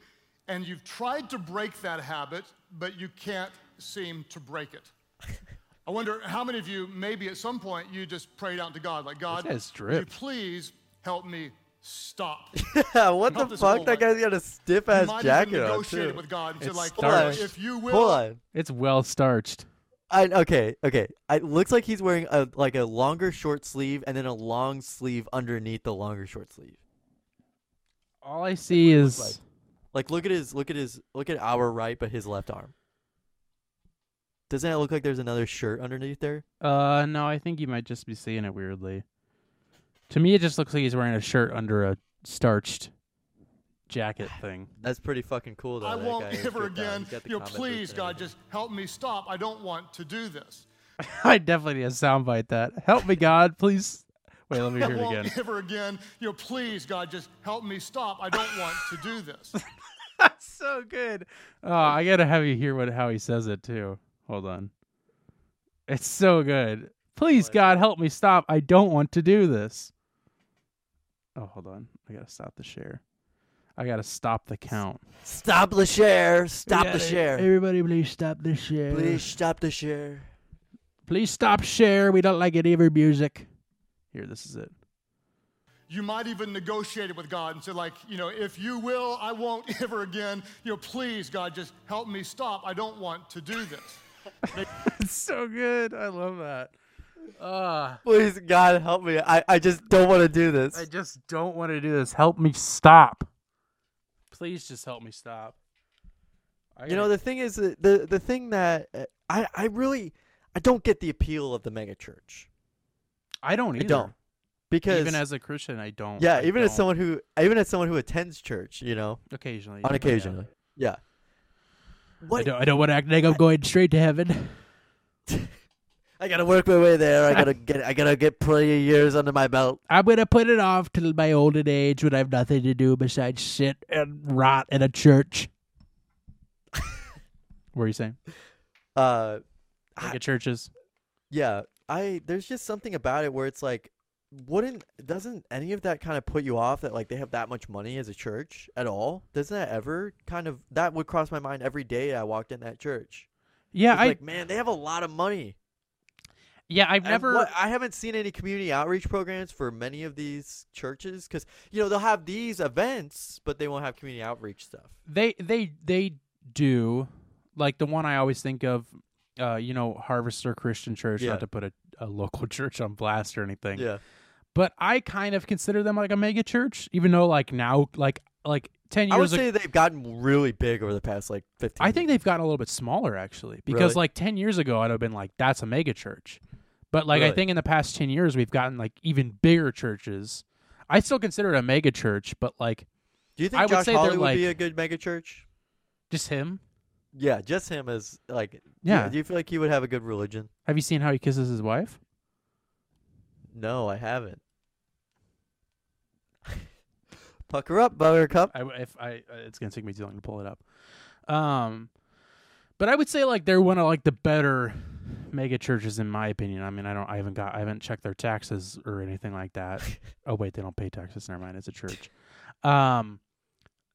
and you've tried to break that habit, but you can't seem to break it. I wonder how many of you, maybe at some point, you just prayed out to God, like, God, you please help me stop? <laughs> what the fuck? That guy's got a stiff ass jacket even on too. with God and say, It's like, starched. if you will, Hold on. It's well starched. I, okay, okay. It looks like he's wearing a like a longer short sleeve and then a long sleeve underneath the longer short sleeve. All I see is like. Like look at his look at his look at our right but his left arm. Doesn't it look like there's another shirt underneath there? Uh, no, I think you might just be seeing it weirdly. To me, it just looks like he's wearing a shirt under a starched jacket <sighs> thing. That's pretty fucking cool though. I that won't guy ever again. He's got the You know, please, God, just help me stop. I don't want to do this. <laughs> I definitely need a soundbite that. Help me, God, please. Wait, let me <laughs> hear it again. I won't again. ever again. You know, please, God, just help me stop. I don't want to do this. <laughs> That's so good. Oh, I gotta have you hear what how he says it too. Hold on. It's so good. Please, God, help me stop. I don't want to do this. Oh, hold on. I gotta stop the share. I gotta stop the count. Stop the share. Stop the gotta- share. Everybody, please stop the share. Please stop the share. please stop share. We don't like any of your music. Here, this is it. You might even negotiate it with God and say, like, you know, if you will, I won't <laughs> ever again. You know, please, God, just help me stop. I don't want to do this. <laughs> It's so good. I love that. Ah. Please God help me. I, I just don't want to do this. I just don't want to do this. Help me stop. Please just help me stop. I You know, the thing is, the the thing that uh, I I really I don't get the appeal of the mega church. I don't I either. don't because even as a Christian, I don't. yeah, I even as don't. someone who even as someone who attends church, you know, occasionally, on yeah, occasionally, yeah. I What don't. I don't want to act like I'm going straight to heaven. <laughs> I gotta work my way there. I gotta get I gotta get plenty of years under my belt. I'm gonna put it off till my olden age when I have nothing to do besides sit and rot in a church. <laughs> what are you saying? Uh, Like I- at churches? yeah. I there's just something about it where it's like, wouldn't doesn't any of that kind of put you off that like they have that much money as a church at all? Doesn't that ever kind of that would cross my mind every day I walked in that church? Yeah, I. like, man, they have a lot of money. yeah, I've never. what- I haven't seen any community outreach programs for many of these churches because you know they'll have these events, but they won't have community outreach stuff. They they they do like the one I always think of. Uh, you know, Harvester Christian Church. Yeah. Not to put a, a local <laughs> church on blast or anything. Yeah, but I kind of consider them like a mega church, even though like now, like like ten years. I would ago, say they've gotten really big over the past like fifteen. I think years. they've gotten a little bit smaller actually, because Really? like ten years ago I'd have been like, that's a mega church, but like I think in the past ten years we've gotten like even bigger churches. I still consider it a mega church, but like Do you think I would Josh say they're Hawley would be a good mega church? just him. Yeah, just him as like. Yeah. Do you feel like he would have a good religion? Have you seen how he kisses his wife? No, I haven't. <laughs> Pucker up, Buttercup. I if I uh, it's gonna take me too long to pull it up. Um, but I would say like they're one of like the better mega churches in my opinion. I mean, I don't, I haven't got, I haven't checked their taxes or anything like that. <laughs> oh wait, they don't pay taxes. Never mind, it's a church. Um,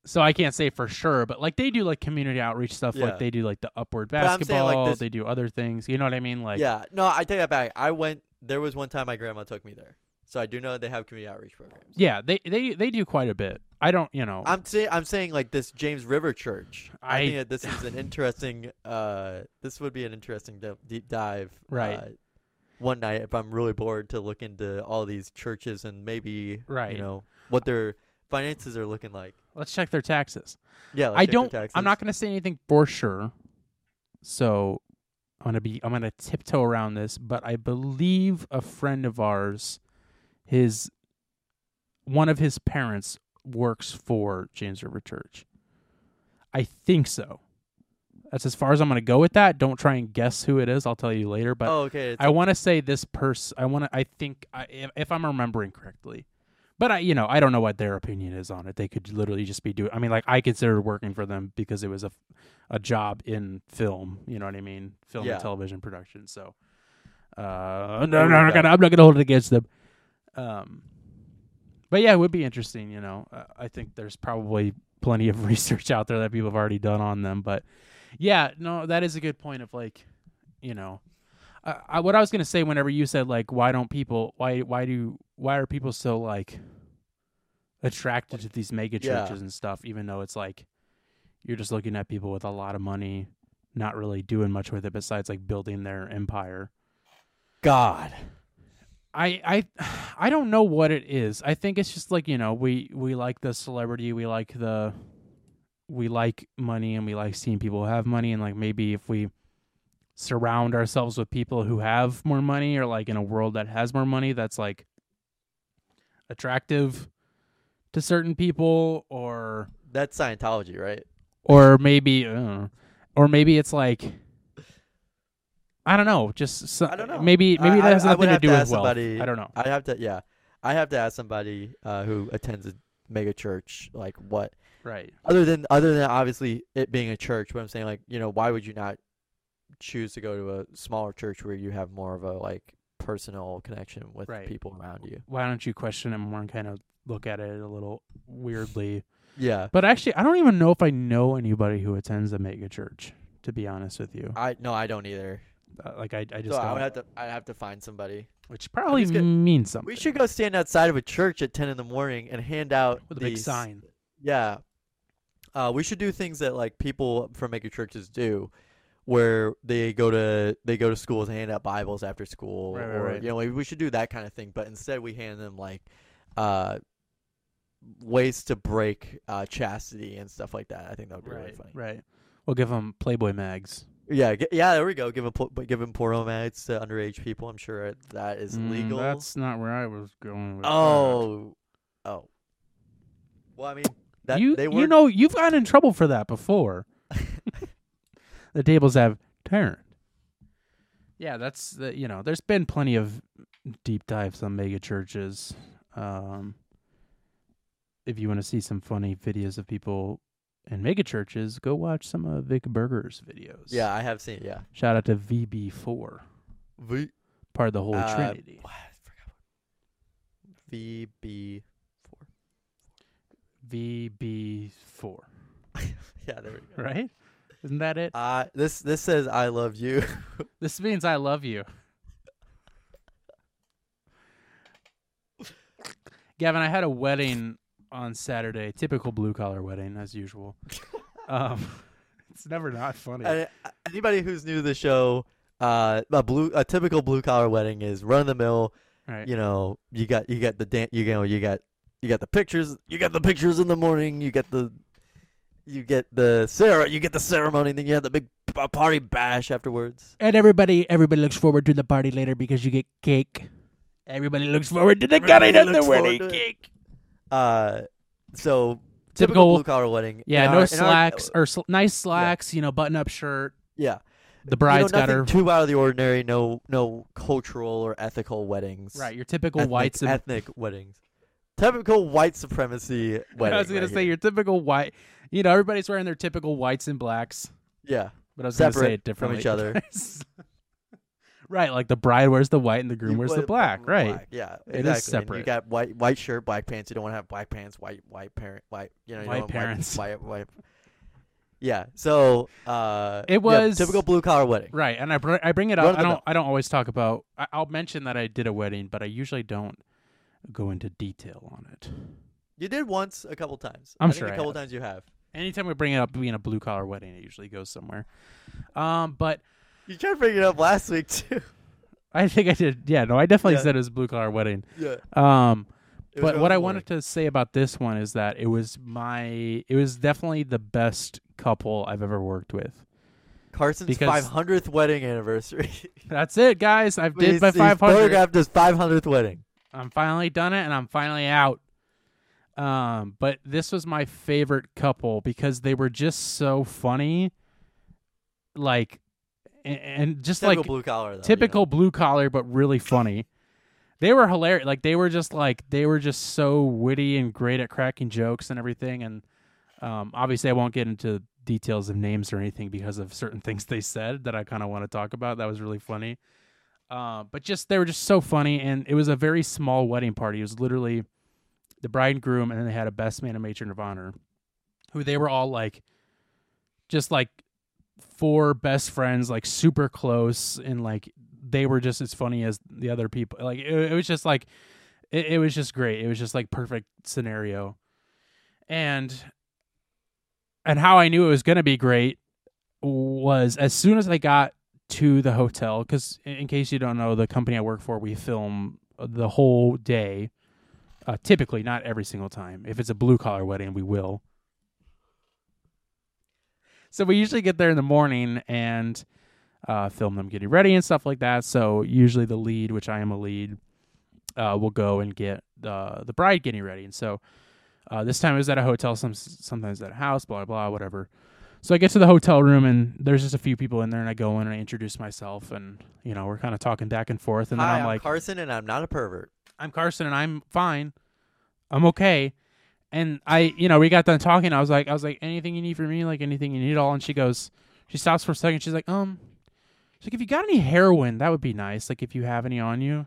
so I can't say for sure, but like they do like community outreach stuff. Yeah. Like they do like the upward saying, like, basketball. this- they do other things. You know what I mean? Like yeah, no, I take that back. I went. There was one time my grandma took me there, so I do know they have community outreach programs. yeah, they they they do quite a bit. I don't, you know, I'm saying I'm saying like this James River Church. I, I- think this is an <laughs> interesting. Uh, this would be an interesting de- deep dive. Right. Uh, one night, if I'm really bored, to look into all these churches and maybe Right. you know what their finances are looking like. Let's check their taxes. Yeah, I don't. I'm not going to say anything for sure. So I'm gonna be. I'm gonna tiptoe around this, but I believe a friend of ours, his one of his parents works for James River Church. I think so. That's as far as I'm gonna go with that. Don't try and guess who it is. I'll tell you later. But oh, okay. It's I want to say this person. I want to. I think I, if, if I'm remembering correctly, but I, you know, I don't know what their opinion is on it. They could literally just be doing. I mean, like I considered working for them because it was a, a job in film. You know what I mean? Film Yeah. and television production. So, uh, no, no, I'm not gonna. I'm not gonna hold it against them. Um, but yeah, it would be interesting. You know, uh, I think there's probably plenty of <laughs> research out there that people have already done on them. But yeah, no, that is a good point. Of like, you know, uh, I, what I was gonna say whenever you said like, why don't people, why, why do, why are people so like attracted to these mega Yeah. churches and stuff, even though it's like you're just looking at people with a lot of money, not really doing much with it besides like building their empire. God. I I <sighs> I don't know what it is. I think it's just like, you know, we we like the celebrity, we like the we like money and we like seeing people have money and like maybe if we surround ourselves with people who have more money or like in a world that has more money that's like attractive to certain people or That's Scientology, right? or maybe I or maybe it's like I don't know, just so, I don't know. Maybe maybe I- it has I- I nothing to do to with ask wealth. I don't know. I have to. Yeah, I have to ask somebody uh, who attends a mega church, like what Right. other than other than obviously it being a church. But I'm saying, like, you know, why would you not choose to go to a smaller church where you have more of a like personal connection with Right. people around you? Why don't you question it more and kind of look at it a little weirdly? Yeah, But actually, I don't even know if I know anybody who attends a mega church. To be honest with you, I no, I don't either. uh, like I, I just So I don't, would have to. I have to find somebody. which probably gonna- means something. We should go stand outside of a church at ten in the morning and hand out with a big sign. Yeah. Uh, we should do things that like people from mega churches do, where they go to they go to schools and hand out Bibles after school, Right, or right. you know, we, we should do that kind of thing. But instead, we hand them like uh, ways to break uh, chastity and stuff like that. I think that would be really Right. funny. Right. We'll give them Playboy mags. Yeah, g- yeah. There we go. Give them po- give them porno mags to underage people. I'm sure that is Mm, legal. that's not where I was going. With that. oh, oh. Well, I mean, that you they you know you've gotten in trouble for that before. The tables have turned. Yeah, that's the you know. There's been plenty of deep dives on mega churches. Um, if you want to see some funny videos of people in mega churches, go watch some of Vic Berger's videos. Yeah, I have seen. Yeah. Shout out to VB4, V- part of the Holy Uh, Trinity. What? I forgot what- VB four. VB4, <laughs> Yeah, there we go. right? Isn't that it? Uh this this says I love you. <laughs> This means I love you. Gavin, I had a wedding on Saturday. Typical blue collar wedding, as usual. <laughs> Um, it's never not funny. Uh, anybody who's new to the show, uh, a blue a typical blue collar wedding is run of the mill. right. You know, you got you got the dan- you know you got you got the pictures you got the pictures in the morning. You get the you get the cere- you get the ceremony. Then you have the big party bash afterwards. And everybody, everybody looks forward to the party later because you get cake. Everybody looks forward to the cutting of the wedding cake. Uh, so typical, Typical- blue collar wedding. Yeah, no in our- slacks or sl- nice slacks. You know, button up shirt. yeah. The bride's you know, got her too out of the ordinary. No, no cultural or ethical weddings. right. Your typical Ethnic, whites and ethnic weddings. Typical white supremacy wedding. <laughs> I was gonna right say here. your typical white. You know, everybody's wearing their typical whites and blacks. yeah. But I was gonna say Separate it from differently each other. <laughs> Right, like the bride wears the white and the groom You wears the black. Right. black, Yeah, It is exactly. And separate. you got white white shirt, black pants. You don't want to have black pants, white white parent, white. You know, you White parents. <laughs> White, white, Yeah. So uh, It yeah, was- typical blue collar wedding. Right, and I br- I bring it up. I don't. I don't always talk about. I, I'll mention that I did a wedding, but I usually don't go into detail on it. You did once a couple times. I'm I think sure a couple times you have. Anytime we bring it up being a blue collar wedding, it usually goes somewhere. Um, but You tried to bring it up last week too. I think I did. Yeah, no, I definitely Yeah. said it was a blue collar wedding. yeah. Um, but what I wanted to say about this one is that it was my, it was definitely the best couple I've ever worked with. Carson's because- 500th wedding anniversary. <laughs> That's it, guys. I've <laughs> did my he's 500. photographed his 500th wedding. I'm finally done it, and I'm finally out. Um, but this was my favorite couple because they were just so funny, like, and, and just Typical like blue collar. Though, you typical know. blue collar, but really funny. They were hilarious. Like they were just like they were just so witty and great at cracking jokes and everything. And um, obviously, I won't get into details of names or anything because of certain <laughs> things they said that I kind of want to talk about. That was really funny. Uh, but just they were just so funny, and it was a very small wedding party. It was literally the bride and groom, and then they had a best man and matron of honor, who they were all like, just like four best friends, like super close, and like they were just as funny as the other people. Like it, it was just like it, it was just great. It was just like perfect scenario, and and how I knew it was gonna be great was as soon as I got to the hotel because in case you don't know the company i work for we film the whole day uh, typically not every single time. If it's a blue collar wedding we will. So we usually get there in the morning and uh, film them getting ready and stuff like that. So usually the lead which i am a lead uh, will go and get the the bride getting ready. And so uh, this time it was at a hotel some sometimes at a house blah blah whatever. So I get to the hotel room and there's just a few people in there and I go in and I introduce myself and you know we're kind of talking back and forth and then Hi, I'm like Carson, and I'm not a pervert. I'm Carson and I'm fine. I'm okay. And I you know we got done talking I was like I was like anything you need from me like anything you need at all and she goes she stops for a second she's like um she's like if you got any heroin that would be nice like if you have any on you.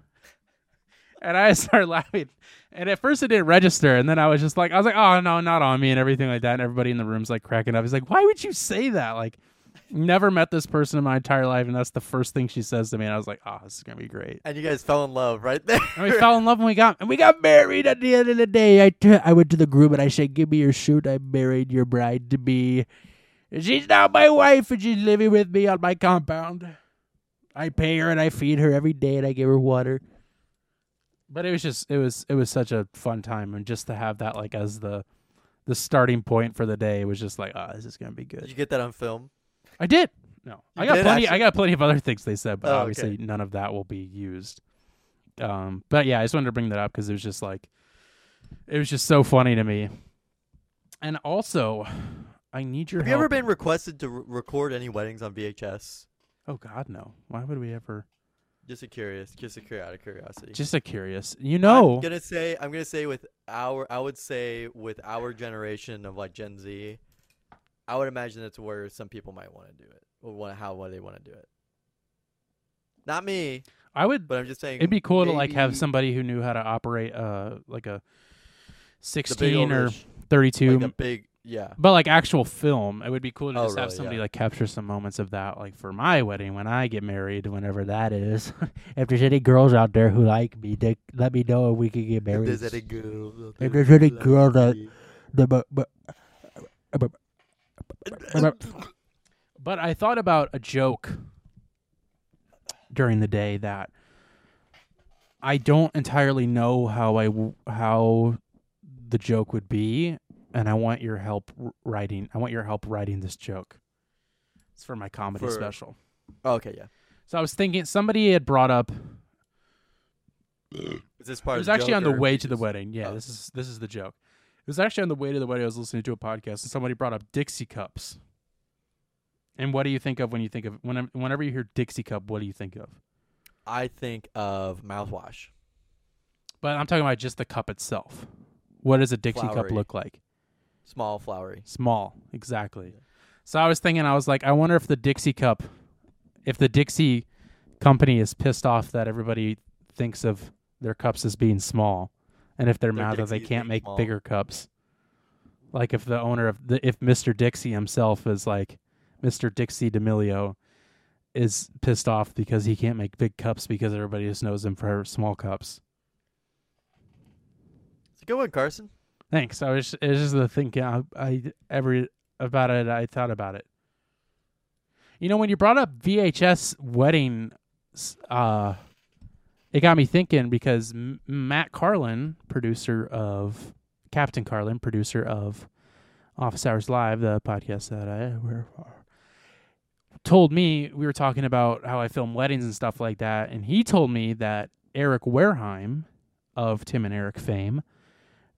And I <laughs> started laughing. And at first it didn't register. And then I was just like, I was like, oh, no, not on me and everything like that. And everybody in the room's like cracking up. He's like, why would you say that? Like, never met this person in my entire life. And that's the first thing she says to me. And I was like, oh, this is to be great. And you guys fell in love right there. <laughs> And we fell in love and we got, and we got married at the end of the day. I, t- I went to the groom and I said, give me your suit. I married your bride to be. She's now my wife and she's living with me on my compound. I pay her and I feed her every day and I give her water. But it was just it was it was such a fun time and just to have that like as the the starting point for the day was just like, oh, this is gonna be good. Did good. you get that on film? I did. No. You I got did, plenty I got plenty of other things they said, but Oh, obviously okay. none of that will be used. Um but yeah, I just wanted to bring that up because it was just like it was just so funny to me. And also, I need your Have you ever been requested to re- record any weddings on VHS? Oh God, no! Why would we ever? Just a curious, just a curi- out of curiosity. Just a curious. You know, I'm gonna say, I'm gonna say with our, I would say with our generation of like Gen Z, I would imagine it's where some people might want to do it, or how well they want to do it. Not me, I would. but I'm just saying It'd be cool to like have somebody who knew how to operate uh like a sixteen or old thirty-two, like big, yeah. but like actual film. It would be cool to Oh, just have somebody Yeah. like capture some moments of that, like for my wedding when I get married, whenever that is. <laughs> if there's any girls out there who like me, they let me know if we could get married. If there's any girl, If there's any girl that- The- but- but- But I thought about a joke during the day that I don't entirely know how I w- how the joke would be, and I want your help writing. I want your help writing this joke. It's for my comedy For- special. Oh, okay, yeah. So I was thinking somebody had brought up. Is this It part? was of actually on the way to the wedding. Yeah, Oh. this is this is the joke. It was actually on the way to the wedding. I was listening to a podcast, and somebody brought up Dixie cups. And what do you think of when you think of when whenever you hear Dixie cup? What do you think of? I think of mouthwash. But I'm talking about just the cup itself. What does a Dixie cup look like? Small, flowery. Small, exactly. So I was thinking, I was like, I wonder if the Dixie cup, if the Dixie company is pissed off that everybody thinks of their cups as being small, and if they're that they can't make small. bigger cups. Like if the owner of the if Mr. Dixie himself is like Mr. Dixie D'Amelio is pissed off because he can't make big cups because everybody just knows him for small cups. It's a good one, Carson. Thanks. I was it was just the thinking I, I every about it I thought about it. You know when you brought up VHS wedding uh it got me thinking because M- Matt Carlin, producer of Captain Carlin, producer of Office Hours Live, the podcast that I were told me we were talking about how I film weddings and stuff like that, and he told me that Eric Wareheim of Tim and Eric fame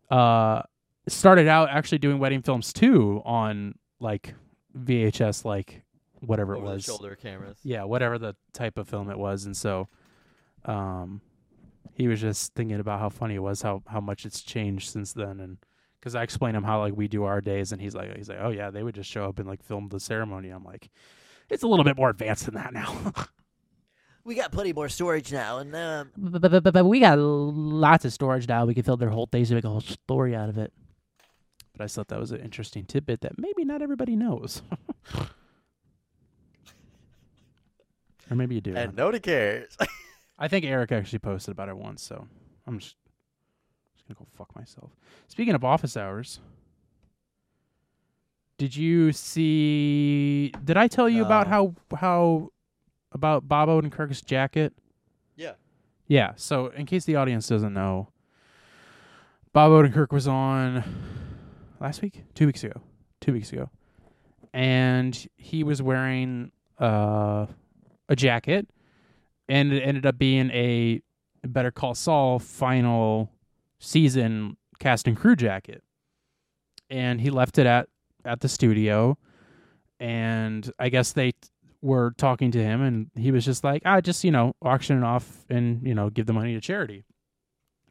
uh started out actually doing wedding films too on like VHS like whatever it Over the was. shoulder cameras. Yeah, whatever the type of film it was and so um he was just thinking about how funny it was how how much it's changed since then and cuz I explained him how like we do our days and he's like he's like oh yeah, they would just show up and like film the ceremony. I'm like it's a little bit more advanced than that now. <laughs> We got plenty more storage now, and um, But, but, but, but we got lots of storage now. We can fill their whole things and make a whole story out of it. but I thought that was an interesting tidbit that maybe not everybody knows. <laughs> or maybe you do. And nobody cares. <laughs> I think Eric actually posted about it once, so I'm just, just gonna go fuck myself. Speaking of office hours, did you see? Did I tell you about how how about Bob Odenkirk's jacket? yeah. Yeah. So, in case the audience doesn't know, Bob Odenkirk was on last week, two weeks ago, two weeks ago, and he was wearing uh, a jacket, and it ended up being a Better Call Saul final season cast and crew jacket, and he left it at at the studio, and I guess they were talking to him and he was just like, I just, you know, auction it off and, you know, give the money to charity.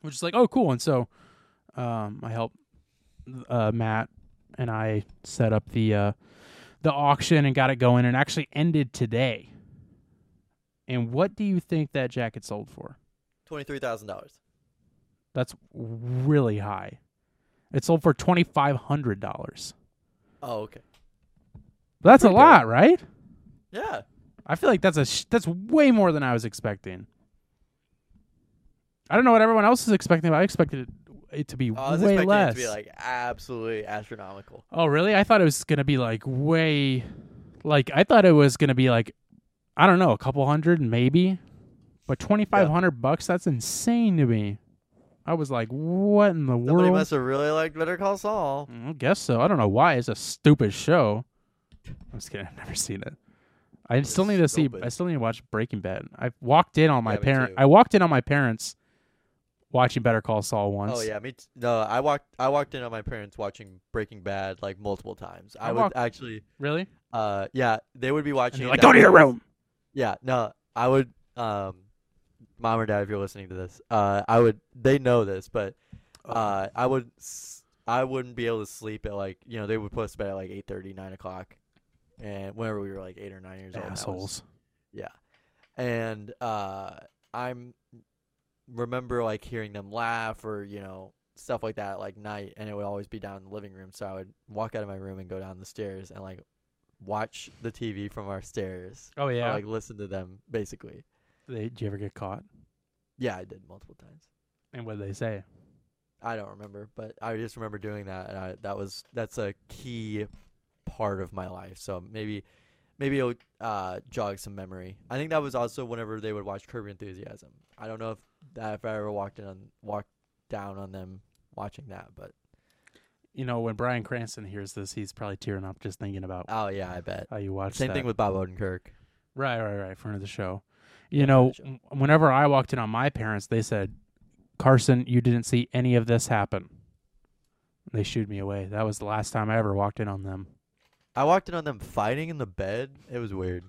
Which is like, oh cool. And so um I helped uh Matt and I set up the uh the auction and got it going and actually ended today. And what do you think that jacket sold for? Twenty-three thousand dollars. That's really high. It sold for twenty five hundred dollars. Oh, okay. That's a Pretty good. lot, right? Yeah. I feel like that's a sh- that's way more than I was expecting. I don't know what everyone else is expecting, but I expected it, oh, it to be I was way less. it to be like absolutely astronomical. oh, really? I thought it was gonna be like way, like I thought it was gonna be like, I don't know, a couple hundred maybe, but twenty five hundred bucks. That's insane to me. I was like, what in the Somebody world? must have really liked Better Call Saul. Mm, I guess so. I don't know why. It's a stupid show. I'm just kidding. <laughs> I've never seen it. I It's still need to see. I still need to watch Breaking Bad. I walked in on my Yeah, parent. I walked in on my parents watching Better Call Saul once. Oh yeah, me. T- no, I walked. I walked in on my parents watching Breaking Bad like multiple times. I, I would actually. Really? Uh, yeah, they would be watching. like, go to your room. Yeah, no, I would. Um, mom or dad, if you're listening to this, uh, I would. They know this, but uh, I would. I wouldn't be able to sleep at like you know they would put us to bed at like eight thirty, nine o'clock, and whenever we were like eight or nine years old. was- Assholes. yeah. And uh I'm remember like hearing them laugh or, you know, stuff like that like night and it would always be down in the living room. So I would walk out of my room and go down the stairs and like watch the TV from our stairs. Oh Or, yeah. like listen to them basically. they, did you ever get caught? Yeah, I did multiple times. And what did they say? I don't remember, but I just remember doing that and I that was that's a key part of my life. So maybe maybe it'll uh, jog some memory. I think that was also whenever they would watch Curb Enthusiasm. I don't know if that if I ever walked in on walked down on them watching that, but You know, when Bryan Cranston hears this, he's probably tearing up just thinking about oh yeah, I bet. how you watched Same that. thing with Bob Odenkirk. Right, right, right. Front of the show. You know, show. whenever I walked in on my parents, they said, "Carson, you didn't see any of this happen." They shooed me away. That was the last time I ever walked in on them. I walked in on them fighting in the bed. It was weird.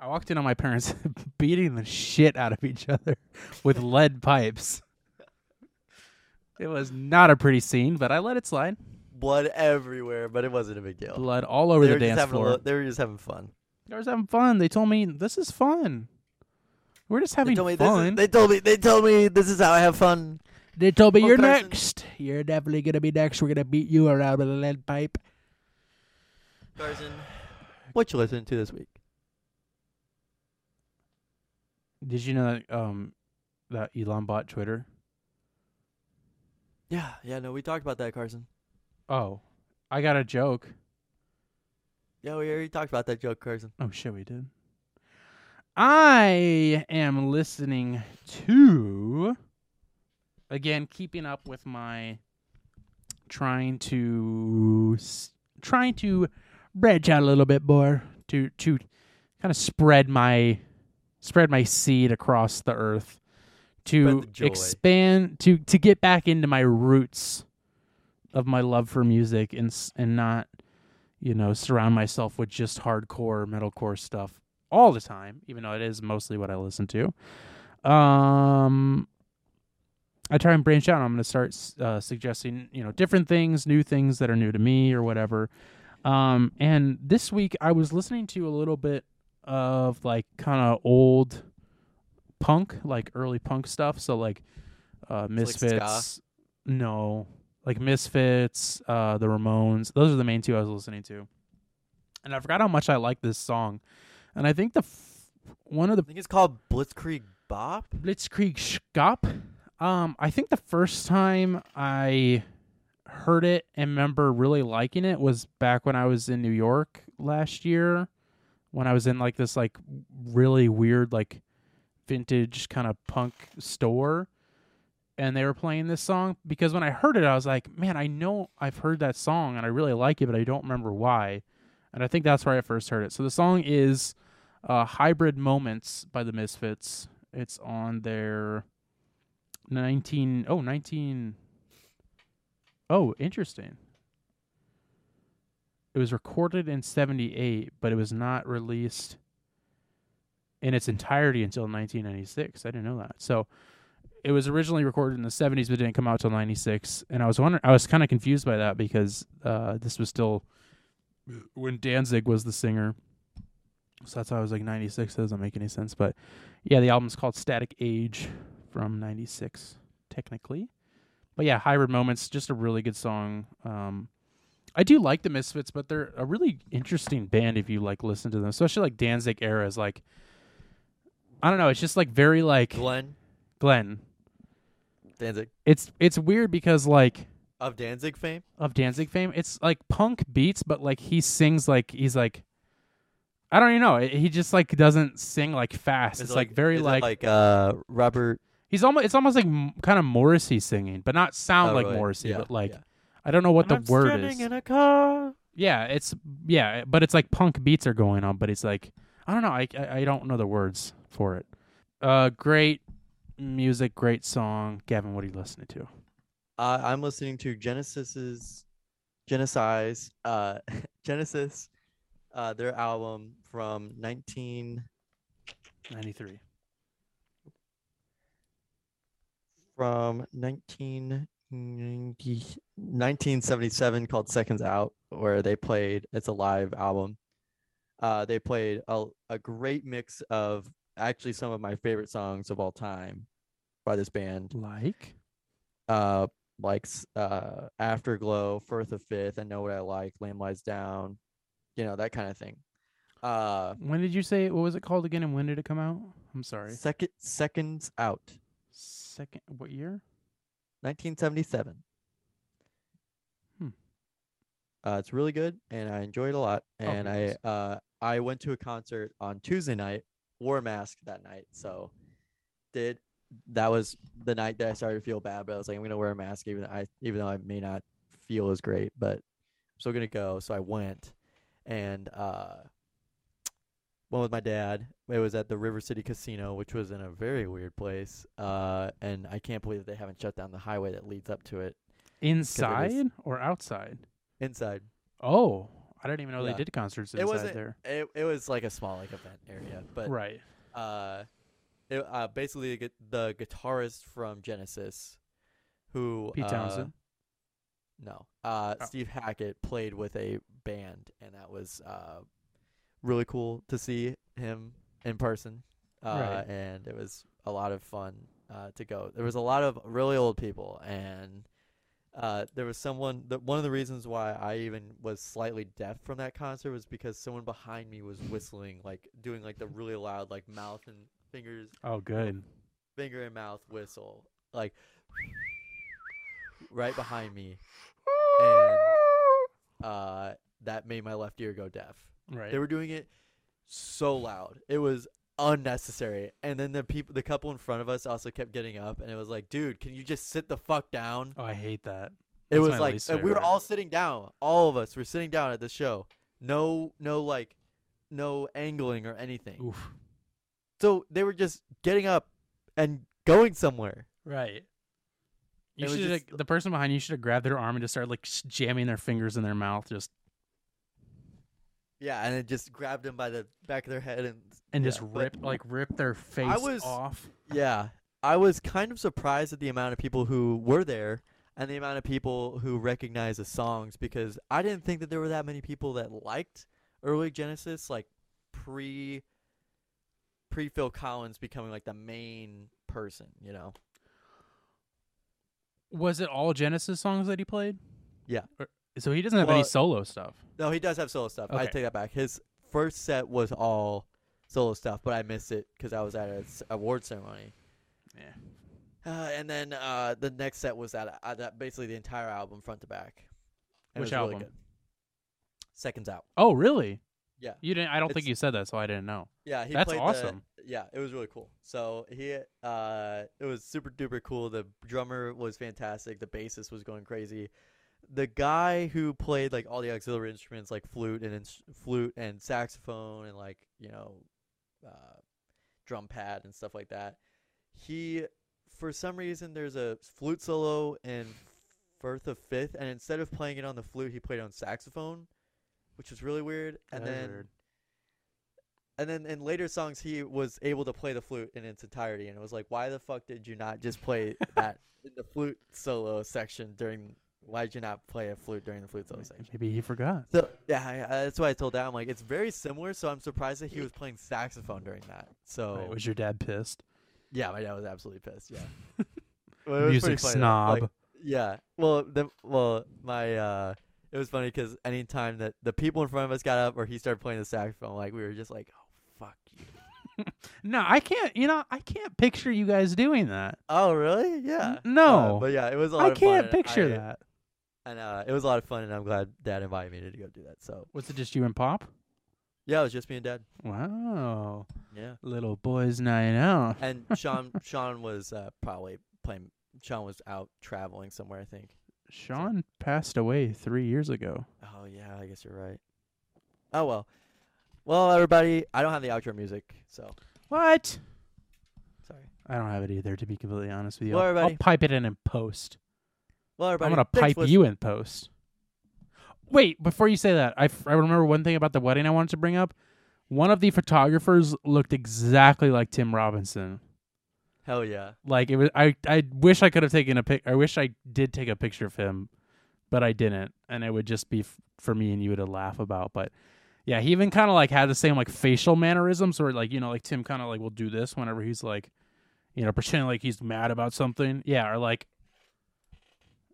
I walked in on my parents <laughs> beating the shit out of each other <laughs> with lead pipes. It was not a pretty scene, but I let it slide. Blood everywhere, but it wasn't a big deal. Blood all over the dance floor. they were just having fun. They was having fun. They told me this is fun. We're just They having told me this is- fun. they told me they told me this is how I have fun. They told me you're next. You're definitely gonna be next. We're gonna beat you around with a lead pipe. Carson, what you listening to this week? Did you know that um that Elon bought Twitter? Yeah, yeah, no, we talked about that, Carson. Oh, I got a joke. Yeah, we already talked about that joke, Carson. Oh shit, we did. I am listening to again keeping up with my trying to trying to branch out a little bit more to to kind of spread my spread my seed across the earth to Spread the joy. expand to to get back into my roots of my love for music and and not you know surround myself with just hardcore metalcore stuff all the time even though it is mostly what I listen to. Um I try and branch out. I'm going to start uh, suggesting you know different things new things that are new to me or whatever. Um and this week I was listening to a little bit of like kind of old punk like early punk stuff. So like uh like misfits no. Like misfits uh the ramones. Those are the main two i was listening to. And i forgot how much i like this song. And i think the f- one of the I think it's called Blitzkrieg Bop. Blitzkrieg Skop. Um, I think the first time I heard it and remember really liking it was back when I was in New York last year, when I was in like this like really weird like vintage kind of punk store, and they were playing this song because when I heard it, I was like, man, I know I've heard that song and I really like it, but I don't remember why. And I think that's where I first heard it. So the song is uh, Hybrid Moments by the Misfits. It's on their 19 oh 19 Oh, interesting. It was recorded in 78, but it was not released in its entirety until 1996. I didn't know that. So it was originally recorded in the 70s but didn't come out till 96 and I was wondering I was kind of confused by that because uh, this was still when Danzig was the singer. So that's why I was like 96. That doesn't make any sense. But yeah, the album's called Static Age from 96, technically. But yeah, Hybrid Moments, just a really good song. Um, I do like the Misfits, but they're a really interesting band if you like listen to them, especially like Danzig era is like, I don't know, it's just like very like Glenn Glenn. Danzig It's it's weird because like of Danzig fame. of Danzig fame. It's like punk beats, but like he sings like he's like I don't even know. He just like doesn't sing like fast. Is it's it like, very is it like, like uh Robert. he's almost it's almost like m- kind of Morrissey singing, but not sound oh, like really? Morrissey, Yeah, but like yeah. I don't know what the word is. in a car. yeah, it's yeah, but it's like punk beats are going on, but it's like I don't know. I I, I don't know the words for it. Uh, great music, great song. Gavin, what are you listening to? Uh, I'm listening to Genesis's Genesis, uh, <laughs> Genesis, uh, their album from 1993. From 19, 1977 called Seconds Out, where they played. It's a live album. Uh, they played a a great mix of actually some of my favorite songs of all time by this band. Like uh like uh afterglow firth of fifth i know what i like lamb lies down you know that kind of thing uh when did you say what was it called again, and when did it come out? I'm sorry. second seconds out Second, what year? 1977 Hmm. uh it's really good and i enjoyed it a lot Oh, and i uh i went to a concert on tuesday night wore a mask that night. So did that was the night that i started to feel bad but i was like i'm gonna wear a mask even i even though i may not feel as great but i'm still gonna go. So i went and uh went with my dad. It was at the river city casino which was in a very weird place uh and i can't believe that they haven't shut down the highway that leads up to it. Inside or outside? inside. Oh, I didn't even know Yeah. they did concerts it inside wasn't there. it, it was like a small like event area but right. uh, it, uh basically the, the guitarist from Genesis, who Pete uh, Townshend? no, uh, Oh. Steve Hackett played with a band, and that was uh really cool to see him in person. uh, Right. and it was a lot of fun uh, to go. There was a lot of really old people, and uh, there was someone. that one of the reasons why I even was slightly deaf from that concert was because someone behind me was whistling, like doing like the really loud, like mouth and fingers, Oh, good. finger and mouth whistle, like right behind me, and uh, that made my left ear go deaf. Right. They were doing it so loud. It was unnecessary. And then the people the couple in front of us also kept getting up and it was like, "Dude, can you just sit the fuck down?" oh, I hate that. It That's was like we were all sitting down. All of us were sitting down at the show. No no like no angling or anything. Oof. So they were just getting up and going somewhere. Right. You should just- the person behind you should have grabbed their arm and just started like jamming their fingers in their mouth, just Yeah, and it just grabbed them by the back of their head and and yeah, just but- rip like rip their face was- off. Yeah, I was kind of surprised at the amount of people who were there and the amount of people who recognized the songs because I didn't think that there were that many people that liked early Genesis, like pre pre Phil Collins becoming like the main person, you know. Was it all Genesis songs that he played? Yeah. Or- so he doesn't have any solo stuff. No, he does have solo stuff. I Okay. take that back. His first set was all solo stuff, but I missed it because I was at a s- award ceremony. Yeah. Uh, and then uh, the next set was that, uh, that basically the entire album front to back. And Which it was really album? good. Seconds out. Oh, really? Yeah. You didn't I don't think It's- you said that, so I didn't know. Yeah, he That's played the- awesome. yeah, it was really cool. So he, uh, it was super duper cool. The drummer was fantastic. The bassist was going crazy. The guy who played like all the auxiliary instruments, like flute and ins- flute and saxophone and like you know, uh, drum pad and stuff like that. He, for some reason, there's a flute solo in Firth of Fifth, and instead of playing it on the flute, he played on saxophone, which was really weird. And That then weird. and then in later songs, he was able to play the flute in its entirety, and it was like, why the fuck did you not just play <laughs> that in the flute solo section during? Why did you not play a flute during the flute solo section? Maybe he forgot. So yeah, I, I- that's why I told Dad. I'm like, it's very similar. So I'm surprised that he was playing saxophone during that. So Right, Was your dad pissed? yeah, my dad was absolutely pissed. Yeah, <laughs> Well, it was Music pretty funny, though. Like, snob. yeah. Well, the well, my uh, it was funny because anytime that the people in front of us got up or he started playing the saxophone, like we were just like, oh fuck you. <laughs> No, I can't. You know, I can't picture you guys doing that. Oh really? Yeah. No. Uh, but yeah, it was a lot I of can't and picture I- that. And uh, it was a lot of fun, and I'm glad Dad invited me to go do that. So Was it just you and Pop? yeah, it was just me and Dad. Wow, Yeah. little boys night out. And <laughs> Sean, Sean was uh, probably playing. Sean was out traveling somewhere, I think. Sean passed away three years ago. Oh yeah, I guess you're right. Oh well. Well, everybody, I don't have the outro music, so What? sorry. I don't have it either, to be completely honest with you. Well, I'll- I'll, pipe it in and post. Well, everybody, I'm gonna pipe you in post. Wait, before you say that, I, f- I remember one thing about the wedding I wanted to bring up. One of the photographers looked exactly like Tim Robinson. Hell yeah. Like it was. I I wish I could have taken a pic. I wish I did take a picture of him, but I didn't, and it would just be f- for me and you to laugh about. But yeah, he even kind of like had the same like facial mannerisms, or like you know, like Tim kind of like will do this whenever he's like, you know, pretending like he's mad about something. Yeah, or like,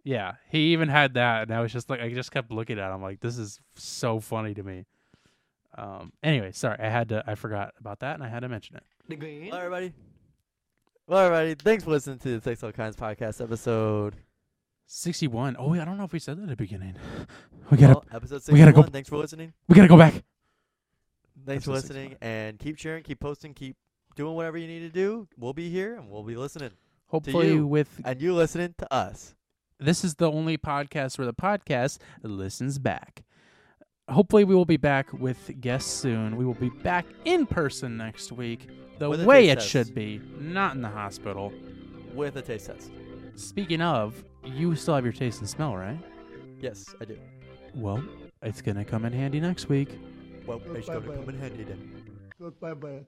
yeah, he even had that, and I was just like, I just kept looking at him like, this is so funny to me. Um. Anyway, sorry, I had to. I forgot about that, and I had to mention it. Well, everybody. Well, everybody, thanks for listening to the Sex All Kinds podcast episode. 61. Oh, wait, I don't know if we said that at the beginning. <laughs> We gotta well, episode we gotta 61. go- Thanks for listening. we gotta go back. Thanks for Episode listening, and keep sharing, keep posting, keep doing whatever you need to do. We'll be here, and we'll be listening, Hopefully, you. with and you listening to us. This is the only podcast where the podcast listens back. Hopefully, we will be back with guests soon. We will be back in person next week, the With way it test. should be, not in the hospital. with a taste test. Speaking of, you still have your taste and smell, right? Yes, I do. Well, it's gonna come in handy next week. Well, it's going to come in handy then. Bye bye.